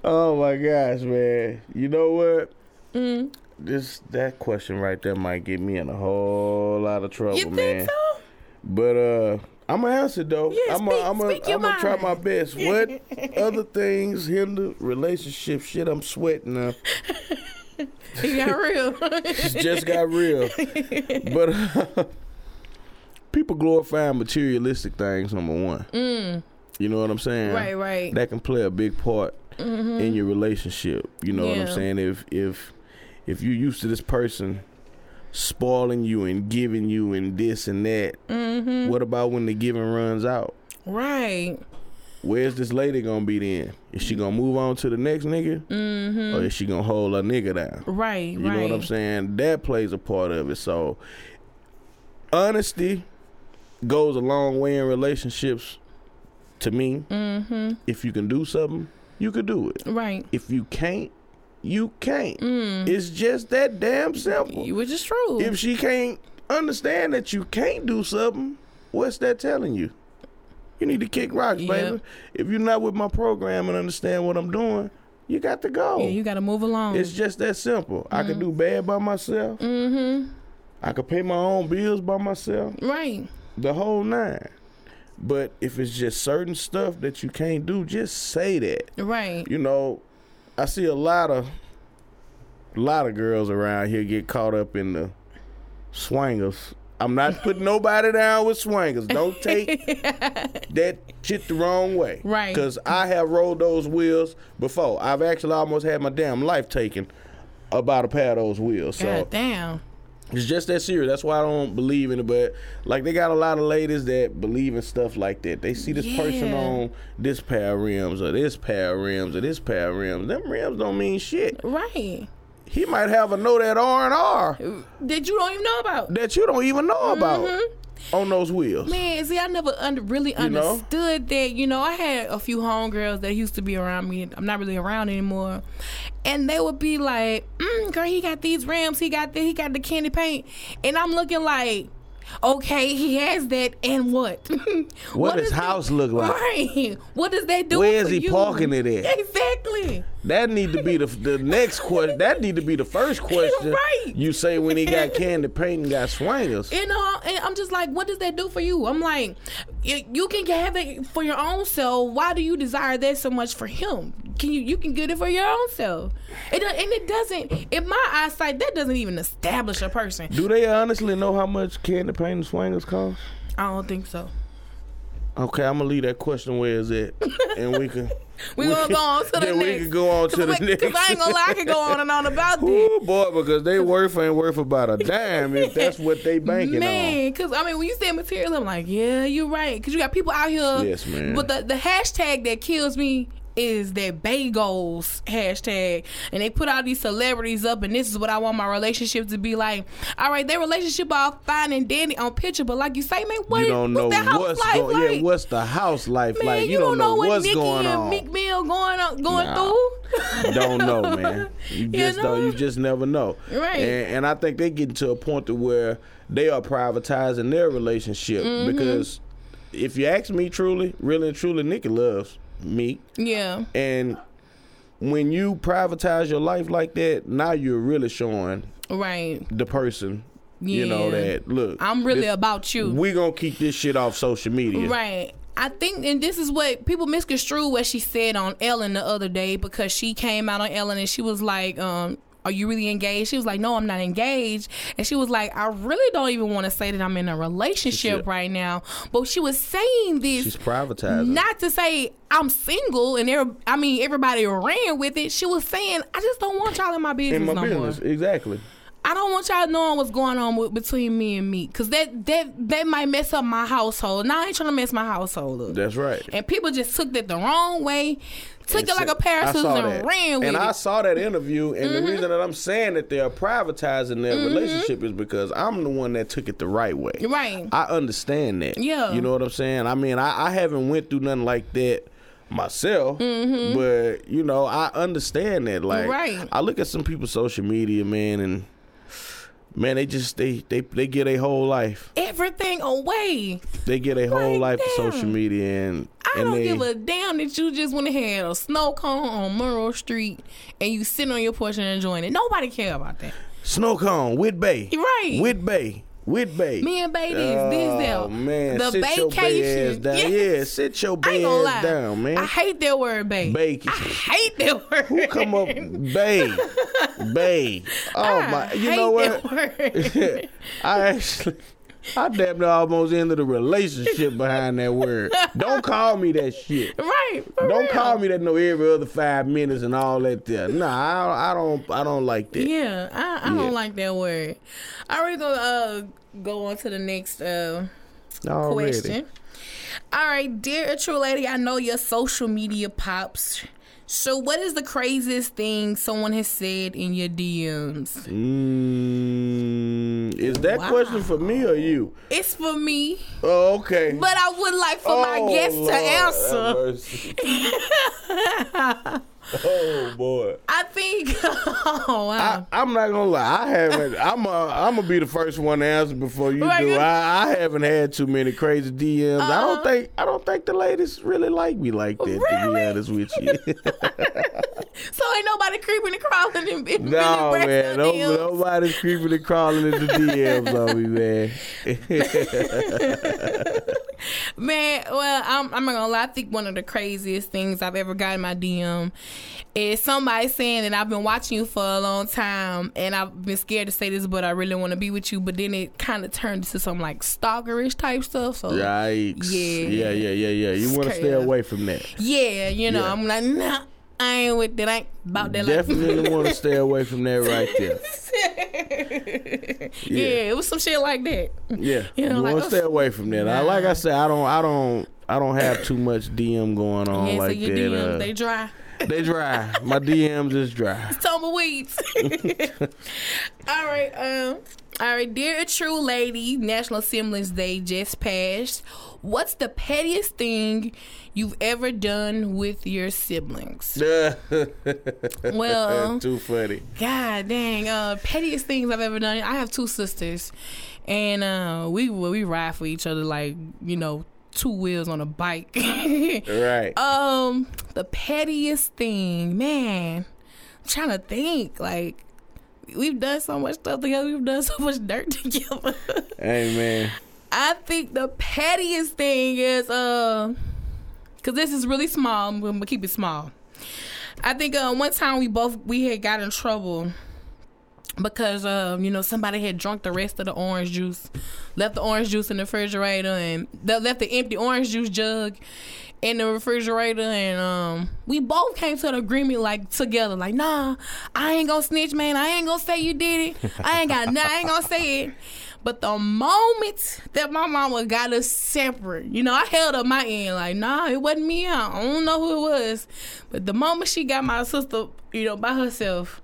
Oh my gosh, man. You know what? Mm. This that question right there might get me in a whole lot of trouble, You think man. so? But uh I'm gonna answer though. Yeah, I'm gonna I'm speak your I'm gonna try my best. What other things hinder relationship shit? I'm sweating now. It got real. It just got real. But people glorifying materialistic things. Number one. You know what I'm saying? Mm. right, right. That can play a big part in your relationship. You know what I'm saying? If if if you're used to this person spoiling you and giving you and this and that, Mm-hmm. what about when the giving runs out? right. Where's this lady gonna be then? Is she gonna move on to the next nigga, Mm-hmm. or is she gonna hold her nigga down? Right, You right. know what I'm saying? That plays a part of it. So honesty goes a long way in relationships. To me, Mm-hmm. if you can do something, you could do it. Right. If you can't, you can't. It's just that damn simple. You which is true. If she can't understand that you can't do something, what's that telling you? You need to kick rocks, Yep. baby. If you're not with my program and understand what I'm doing, you got to go. yeah, you got to move along. It's just that simple. I could do bad by myself. mm-hmm. I could pay my own bills by myself. Right. The whole nine. But if it's just certain stuff that you can't do, just say that. Right. You know, I see a lot of a lot of girls around here get caught up in the swangers. I'm not putting nobody down with swangers. Don't take that shit the wrong way. Right. Because I have rolled those wheels before. I've actually almost had my damn life taken about a pair of those wheels. So God damn. It's just that serious. That's why I don't believe in it. But like they got a lot of ladies that believe in stuff like that. They see this person on this pair of rims or this pair of rims or this pair of rims. Them rims don't mean shit. Right. He might have a know that R and R That you don't even know about. that you don't even know about mm-hmm. On those wheels. Man, see, I never under, really You know? understood that. You know, I had a few homegirls that used to be around me. I'm not really around anymore. And they would be like, mm, girl, he got these rims, he got this, he got the candy paint. And I'm looking like, okay, he has that, and what? What does his house look like? Right. What does that do? Where is he you? parking it at? Exactly. That need to be the the next question. That need to be the first question. Right. You say when he got candy paint and got swangers. You uh, know, and I'm just like, what does that do for you? I'm like, you you can have it for your own self. Why do you desire that so much for him? Can you you can get it for your own self? It and it doesn't. In my eyesight, that doesn't even establish a person. Do they honestly know how much candy paint and swangers cost? I don't think so. Okay, I'm gonna leave that question where is it, and we can. We gonna go on to the then next. we can go on to the Cause, next. Cause I ain't gonna lie, I can go on and on about this. Boy, because they worth ain't worth about a dime if that's what they banking on. Man, because I mean, when you say material, I'm like, yeah, you're right. Because you got people out here. Yes, man. But the, the hashtag that kills me is that bagels hashtag, and they put all these celebrities up, and this is what I want my relationship to be like. All right, their relationship all fine and dandy on picture, but like you say, man, what you don't know what's the house what's life going. like? Yeah, what's the house life man, like? you, don't know, what what's Nicki going and on. Meek Mill going on, going Nah. through. don't know, man. You just know? don't. You just never know. Right. And, and I think they get to a point to where they are privatizing their relationship Mm-hmm. because if you ask me, truly, really and truly, Nikki loves me, yeah, and when you privatize your life like that, now you're really showing right. the person. You know that look. I'm really this- about you. We gonna keep this shit off social media. Right. I think, and this is what people misconstrue what she said on Ellen the other day because she came out on Ellen and she was like, um, are you really engaged? She was like, no, I'm not engaged. And she was like, I really don't even want to say that I'm in a relationship Shit. right now. But she was saying this She's privatizing. not to say I'm single and there, I mean, everybody ran with it. She was saying, I just don't want y'all in my business in my no business, more. exactly. I don't want y'all knowing what's going on with, between me and me, cause that that that might mess up my household. Now I ain't trying to mess my household up. That's right. and people just took that the wrong way, took And it like a pair of scissors and that. ran with And it. Mm-hmm. I saw that interview, and the reason that I'm saying that they're privatizing their relationship is because I'm the one that took it the right way. Right. I understand that. Yeah. You know what I'm saying? I mean, I, I haven't went through nothing like that myself, but you know, I understand that. Like, Mm-hmm. Right. I look at some people's social media, man, and man, they just they they they get a whole life. Everything away. They get a whole Like, life to social media, and I and don't they, give a damn that you just went ahead a snow cone on Monroe Street and you sitting on your porch and enjoying it. Nobody care about that. Snow cone with Bay. Right. With Bay. With Bay. Me and Bay this, this, that. Oh man, The sit vacation. Yes. Yeah, sit your I bay ain't gonna lie. ass down, man. I hate that word, babe. I hate that word. Who come up, Bay, Bay? Oh I my! You know what? I actually, I damn near almost ended the relationship behind that word. Don't call me that shit. right. Don't real. call me that no every other five minutes and all that there. Nah, I, I don't. I don't like that. Yeah, I, I Yeah. don't like that word. All right, gonna uh, go on to the next uh, Already. question. All right, dear a Tru Lady, I know your social media pops. So, what is the craziest thing someone has said in your DMs? Mm, is that Wow. question for me or you? It's for me, Oh, okay. but I would like for my Oh, guests to answer. oh boy. I. Oh wow. I, I'm not gonna lie. I haven't. I'm. A, I'm gonna be the first one to answer before you Right. do. I, I haven't had too many crazy DMs. I Uh-huh. don't think. I don't think the ladies really like me like that. To be honest with you. so ain't nobody creeping and crawling in, in no man. No, nobody's creeping and crawling in the DMs on me, man. Man, well, I'm, I'm not gonna lie. I think one of the craziest things I've ever got in my DM is somebody saying that I've been watching you for a long time and I've been scared to say this, but I really want to be with you. But then it kind of turned into some like stalkerish type stuff. So Yikes. Yeah. Yeah. Yeah. Yeah. Yeah. You want to stay away from that. yeah, you know, Yeah. I'm like, nah, I ain't with that. I ain't about that. Definitely want to stay away from that right there. yeah. it was some shit like that. Yeah, You know, you like, want to stay away from that. I, like I said, I don't, I don't, I don't have too much DM going on Yeah, so like your that. DMs uh, they dry. they dry. My DMs is dry. It's tumbleweeds. all right, um, all right, dear Tru Lady, National Siblings Day just passed. What's the pettiest thing you've ever done with your siblings? Well, too funny. God dang, uh, pettiest things I've ever done. I have two sisters, and uh, we we ride for each other like you know two wheels on a bike. Right. Um, the pettiest thing, man. I'm trying to think. Like, we've done so much stuff together. We've done so much dirt together. hey man. I think the pettiest thing is uh, cause this is really small. I'm gonna keep it small. I think uh, one time we both we had got in trouble because um, you know somebody had drunk the rest of the orange juice, left the orange juice in the refrigerator, and they left the empty orange juice jug in the refrigerator, and um, we both came to an agreement like together, like nah, I ain't gonna snitch, man. I ain't gonna say you did it. I ain't got, nah, I ain't gonna say it. But the moment that my mama got us separate, you know, I held up my end like, nah, it wasn't me. I don't know who it was. But the moment she got my sister, you know, by herself,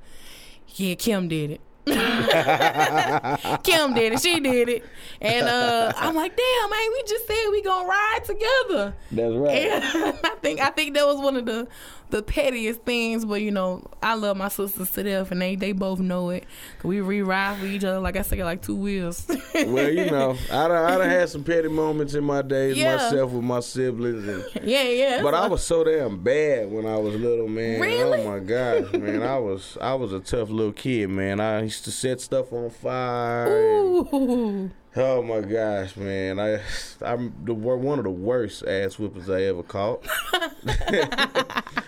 yeah, Kim did it. Kim did it. She did it. And uh, I'm like, damn, man, we just said we gonna ride together. That's right. And I think I think that was one of the the pettiest things, but you know, I love my sisters to death, and they they both know it. We re-ride for each other, like I said, like two wheels. Well, you know, I done, I done had some petty moments in my days Yeah. myself with my siblings, and, yeah, yeah. but I was so damn bad when I was little, man. Oh really? Oh my gosh, man, I was I was a tough little kid, man. I used to set stuff on fire. and- Ooh. Oh my gosh, man, I I'm the one of the worst ass whippers I ever caught.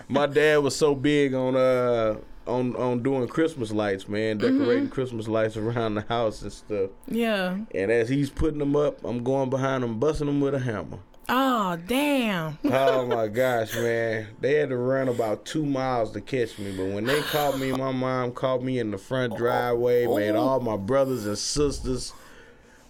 my dad was so big on uh. On, on doing Christmas lights, man, decorating Christmas lights around the house and stuff. Yeah. And as he's putting them up, I'm going behind him, busting them with a hammer. Oh damn. Oh my gosh, man. They had to run about two miles to catch me. But when they caught me, my mom caught me in the front driveway, made all my brothers and sisters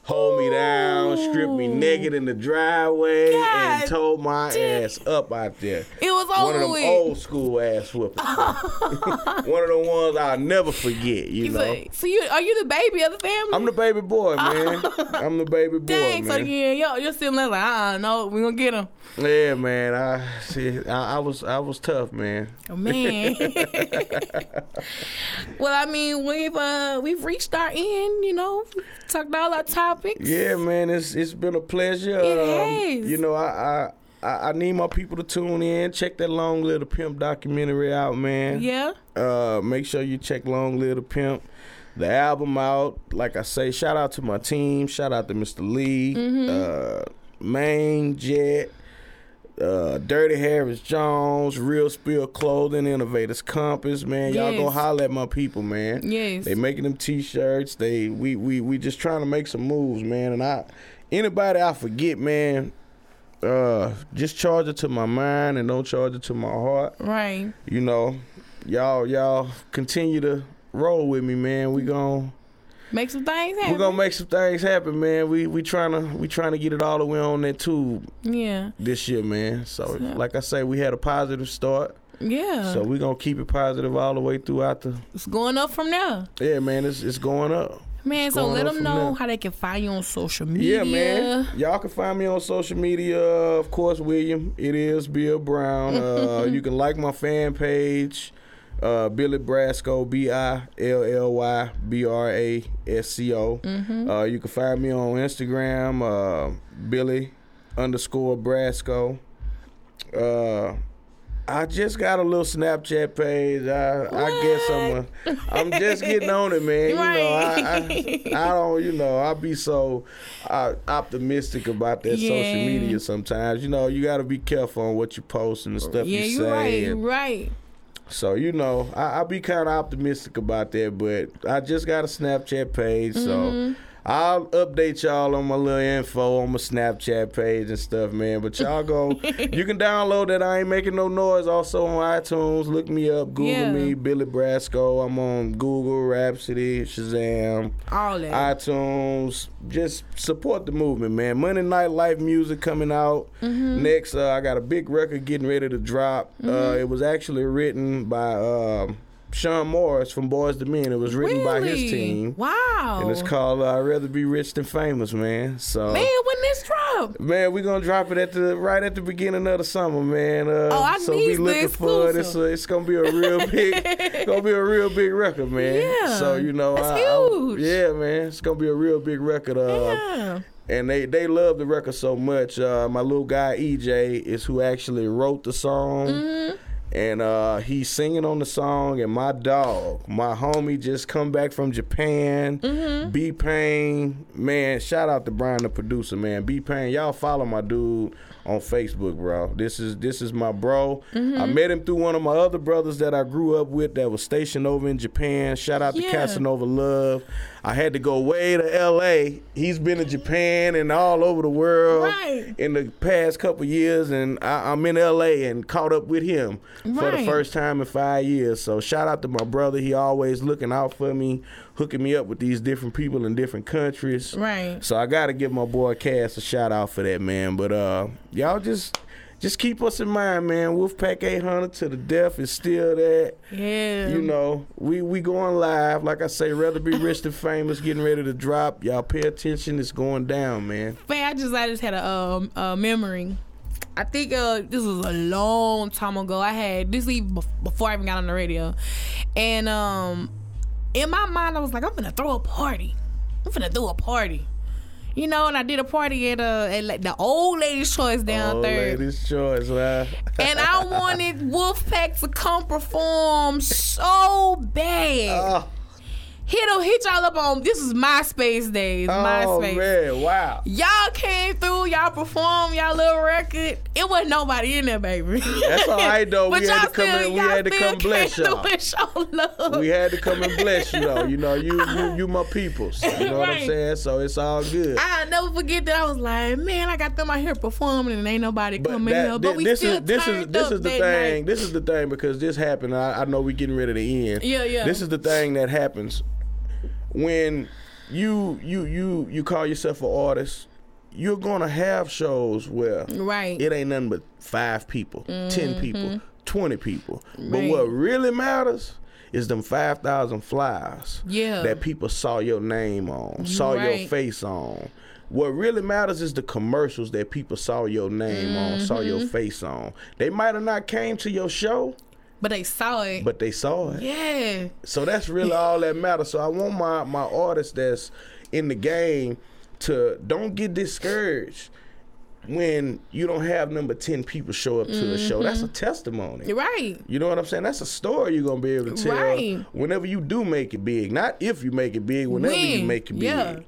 hold me down, stripped me naked in the driveway, God and told my ass up out there. It was One of them with. old school ass whoopers. One of the ones I'll never forget, you know. so, so you are you the baby of the family? I'm the baby boy, man. I'm the baby boy, Dang. So man. yeah, yo, your siblings like, uh, no, we gonna get him. Yeah, man. I see. I, I was I was tough, man. Oh, man. well, I mean, we've uh we've reached our end. You know, talked all our topics. Yeah, man. It's it's been a pleasure. It Um, has. You know, I, I I I need my people to tune in. Check that Long Little Pimp documentary out, man. Yeah. Uh, make sure you check Long Little Pimp. The album out. Like I say, shout out to my team. Shout out to Mr. Lee, Mm-hmm. uh, Main Jet. Uh, Dirty Harris Jones, Real Spill Clothing, Innovators Compass, man. Y'all go Yes. holler at my people, man. Yes. They making them t-shirts. They we we we just trying to make some moves, man. And I anybody I forget, man, uh, just charge it to my mind and don't charge it to my heart. Right. You know, y'all y'all continue to roll with me, man. We gon' Make some things happen. We're gonna make some things happen, man. We we trying to we trying to get it all the way on that tube Yeah. this year, man. So Yeah. like I say, we had a positive start. Yeah. So we're gonna keep it positive all the way throughout the. it's going up from there. Yeah, man, it's it's going up. Man, so let them know there. how they can find you on social media. Yeah, man. Y'all can find me on social media. Of course, William. It is Bill Brown. Uh, you can like my fan page, uh, Billy Brasco, B I L L Y B R A S C O. Uh, you can find me on Instagram, uh, Billy underscore Brasco. Uh, I just got a little Snapchat page. I, I guess I'm a, I'm just getting on it, man. You know, I, I, I don't, you know, I be so uh, optimistic about that social media sometimes. You know, you got to be careful on what you post and the stuff Yeah, you you're say. right. You're right. So you know, I, I be kind of optimistic about that, but I just got a Snapchat page, Mm-hmm. I'll update y'all on my little info on my Snapchat page and stuff, man. But y'all go, you can download that. I ain't making no noise. Also on iTunes, look me up, Google Yeah. me, Billy Brasco. I'm on Google, Rhapsody, Shazam, All that. iTunes. Just support the movement, man. Monday Night Life music coming out Mm-hmm. next. Uh, I got a big record getting ready to drop. Uh, Mm-hmm. it was actually written by um Sean Morris from Boyz II Men. It was written by his team, Wow. and it's called uh, "I'd Rather Be Rich Than Famous," man. So. Man, when this drop? Man, we're gonna drop it at the right at the beginning of the summer, man. Uh, Oh, I so need be looking for it. It's, a, it's gonna be a real big, gonna be a real big record, man. Yeah, So you know, that's I, I- yeah, man, it's gonna be a real big record. Uh, Yeah. and they they love the record so much. Uh, my little guy EJ is who actually wrote the song. Mm-hmm. And uh, he's singing on the song, and my dog, my homie, just come back from Japan. Mm-hmm. B Pain, man, shout out to Brian, the producer, man. B Pain, y'all follow my dude on Facebook, bro. This is this is my bro. Mm-hmm. I met him through one of my other brothers that I grew up with that was stationed over in Japan. Shout out to Yeah. Casanova Love. I had to go way to L.A. He's been to Japan and all over the world Right. in the past couple years, and I, I'm in L.A. and caught up with him for the first time in five years. So shout out to my brother. He always looking out for me, hooking me up with these different people in different countries. Right. So I gotta give my boy Cass a shout out for that, man. But uh, y'all just just keep us in mind, man. Wolfpack 800 to the death is still there. Yeah. You know, we we going live. Like I say, rather be rich than famous. Getting ready to drop. Y'all pay attention. It's going down, man. Man, I just I just had a um a memory. I think uh this was a long time ago. I had this even before I even got on the radio, and um in my mind I was like, I'm gonna throw a party. I'm gonna do a party. You know, and I did a party at uh at like the old lady's choice down oh, there. ladies' choice, man. And I wanted Wolfpack to come perform so bad. oh, Hit hit y'all up on this is MySpace days. oh MySpace. man, wow. Y'all came through, y'all performed y'all little record. It wasn't nobody in there, baby. That's all right though. But we had to come still- in. We had to come bless y'all. through and show love. We had to come and bless you though. You know, you you, you my peoples. You know what I'm saying? So it's all good. I'll never forget that I was like, man, I got them out here performing and ain't nobody coming that- here. But we this still is this is this is the thing. night. This is the thing because this happened. I, I know we getting ready to end. Yeah, yeah. This is the thing that happens when you you you you call yourself an artist. You're gonna have shows where Right. it ain't nothing but five people, ten people, twenty people. But Mm-hmm. What really matters is them five thousand flyers Yeah. that people saw your name on, saw your face on. What really matters is the commercials that people saw your name on, saw your Mm-hmm. face on. They might have not came to your show, but they saw it. but they saw it. yeah. So that's really all that matters. So I want my my artists that's in the game to don't get discouraged when you don't have number 10 people show up to the show. That's Mm-hmm. a testimony. Right. You know what I'm saying? That's a story you're gonna be able to tell Right. whenever you do make it big. Not if you make it big, whenever you make it big. yeah.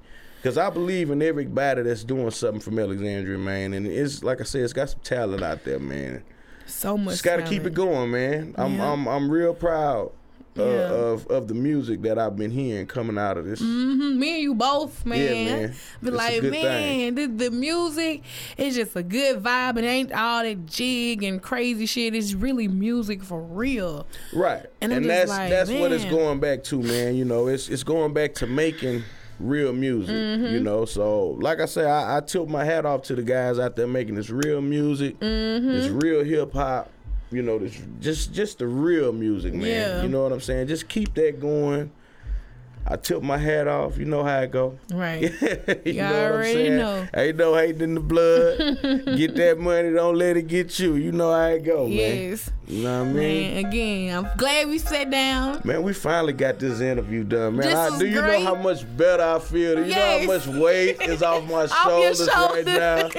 Cause I believe in everybody that's doing something from Alexandria, man. And it's like I said, it's got some talent out there, man. So much. Just gotta keep it going, man. I'm Yeah. I'm I'm real proud uh, Yeah. of of the music that I've been hearing coming out of this. Mhm, Me and you both, man. man. But It's like, man, the, the music is just a good vibe. It ain't all that jig and crazy shit. It's really music for real. Right. And And, that's like, that's what it's going back to, man. You know, it's it's going back to making real music. Mm-hmm. You know, so like I say, I, I tilt my hat off to the guys out there making this real music, Mm-hmm. this real hip hop. You know, this just just the real music, man. Yeah. You know what I'm saying? Just keep that going. I tilt my hat off. You know how it go. Right. you You know what I'm saying? know. Ain't no hating in the blood. get that money, don't let it get you. You know how it go, man. yes. You know what I mean? Man, again, I'm glad we sat down. Man, we finally got this interview done, man. I, do you great. know how much better I feel? Do you Yes. know how much weight is off my Off your shoulders right now?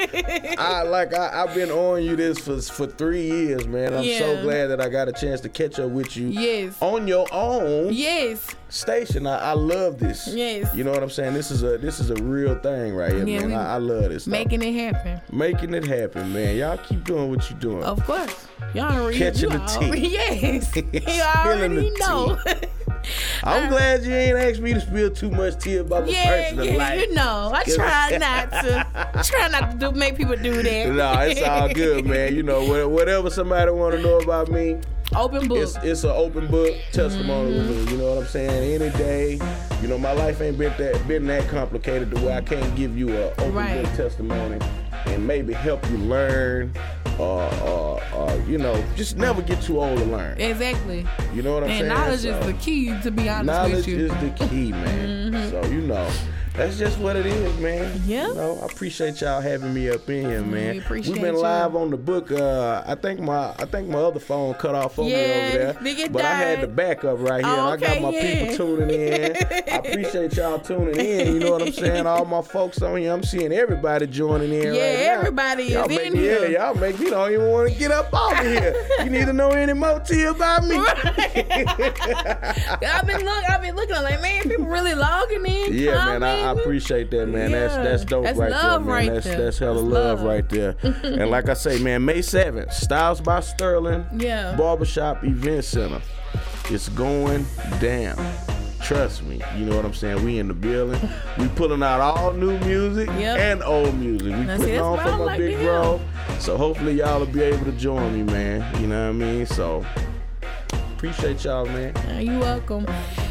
I like I, I've been on you this for for three years, man. I'm so glad that I got a chance to catch up with you Yes. on your own Yes. station. I, I love this. Yes. You know what I'm saying? This is a this is a real thing right here, Yeah, man. I, I love this. stuff. Making it happen. Making it happen, man. Y'all keep doing what you're doing. Of course. Y'all already Catching you the tea. Yes. you already know. I'm uh, glad you ain't asked me to spill too much tea about my yeah, personal yeah, life. you know. I try not to. I try not to do, make people do that. No, it's all good, man. You know, whatever somebody want to know about me, Open book. it's it's an open book testimony with me. You know what I'm saying? Any day, you know, my life ain't been that been that complicated to where I can't give you an open Right. book testimony and maybe help you learn, or, or, or you know, just never get too old to learn. exactly. You know what I'm And saying? And knowledge So- is the key, to be honest with you. Mm-hmm. is the key, man. So you know, that's just what it is, man. Yeah. You know, I appreciate y'all having me up in here, man. we appreciate We've been you. live on the book. Uh, I think my I think my other phone cut off me Yeah, over there, but I had died. the backup right here. Oh, and I got my yeah. people tuning in. I appreciate y'all tuning in. You know what I'm saying? All my folks on here. I'm seeing everybody joining in. Yeah, right now. Yeah, everybody is in me, here. Yeah, y'all make me don't even want to get up off of here. You need to know any more tea about me. I've been look, I've been looking. I'm like, man, people really logging in. Yeah, man, I, I appreciate that, man. That's Yeah. that's dope That's right love there, man. right that's there. that's hella That's love, love. right there. and like I say, man, May seventh, Styles by Sterling, Yeah. Barbershop Event Center. It's going down. Trust me, you know what I'm saying. We in the building. We pulling out all new music Yep. and old music. We putting on for my like big bro. So hopefully y'all will be able to join me, man. You know what I mean? So appreciate y'all, man. Uh, you welcome.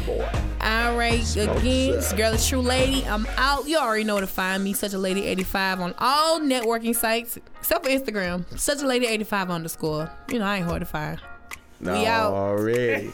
Boy. All right, Smoke again, girl, the Tru Lady. I'm out. You already know where to find me, such a lady 85 on all networking sites except for Instagram. Such a lady 85 underscore. You know, I ain't hard to find. No, We out. already.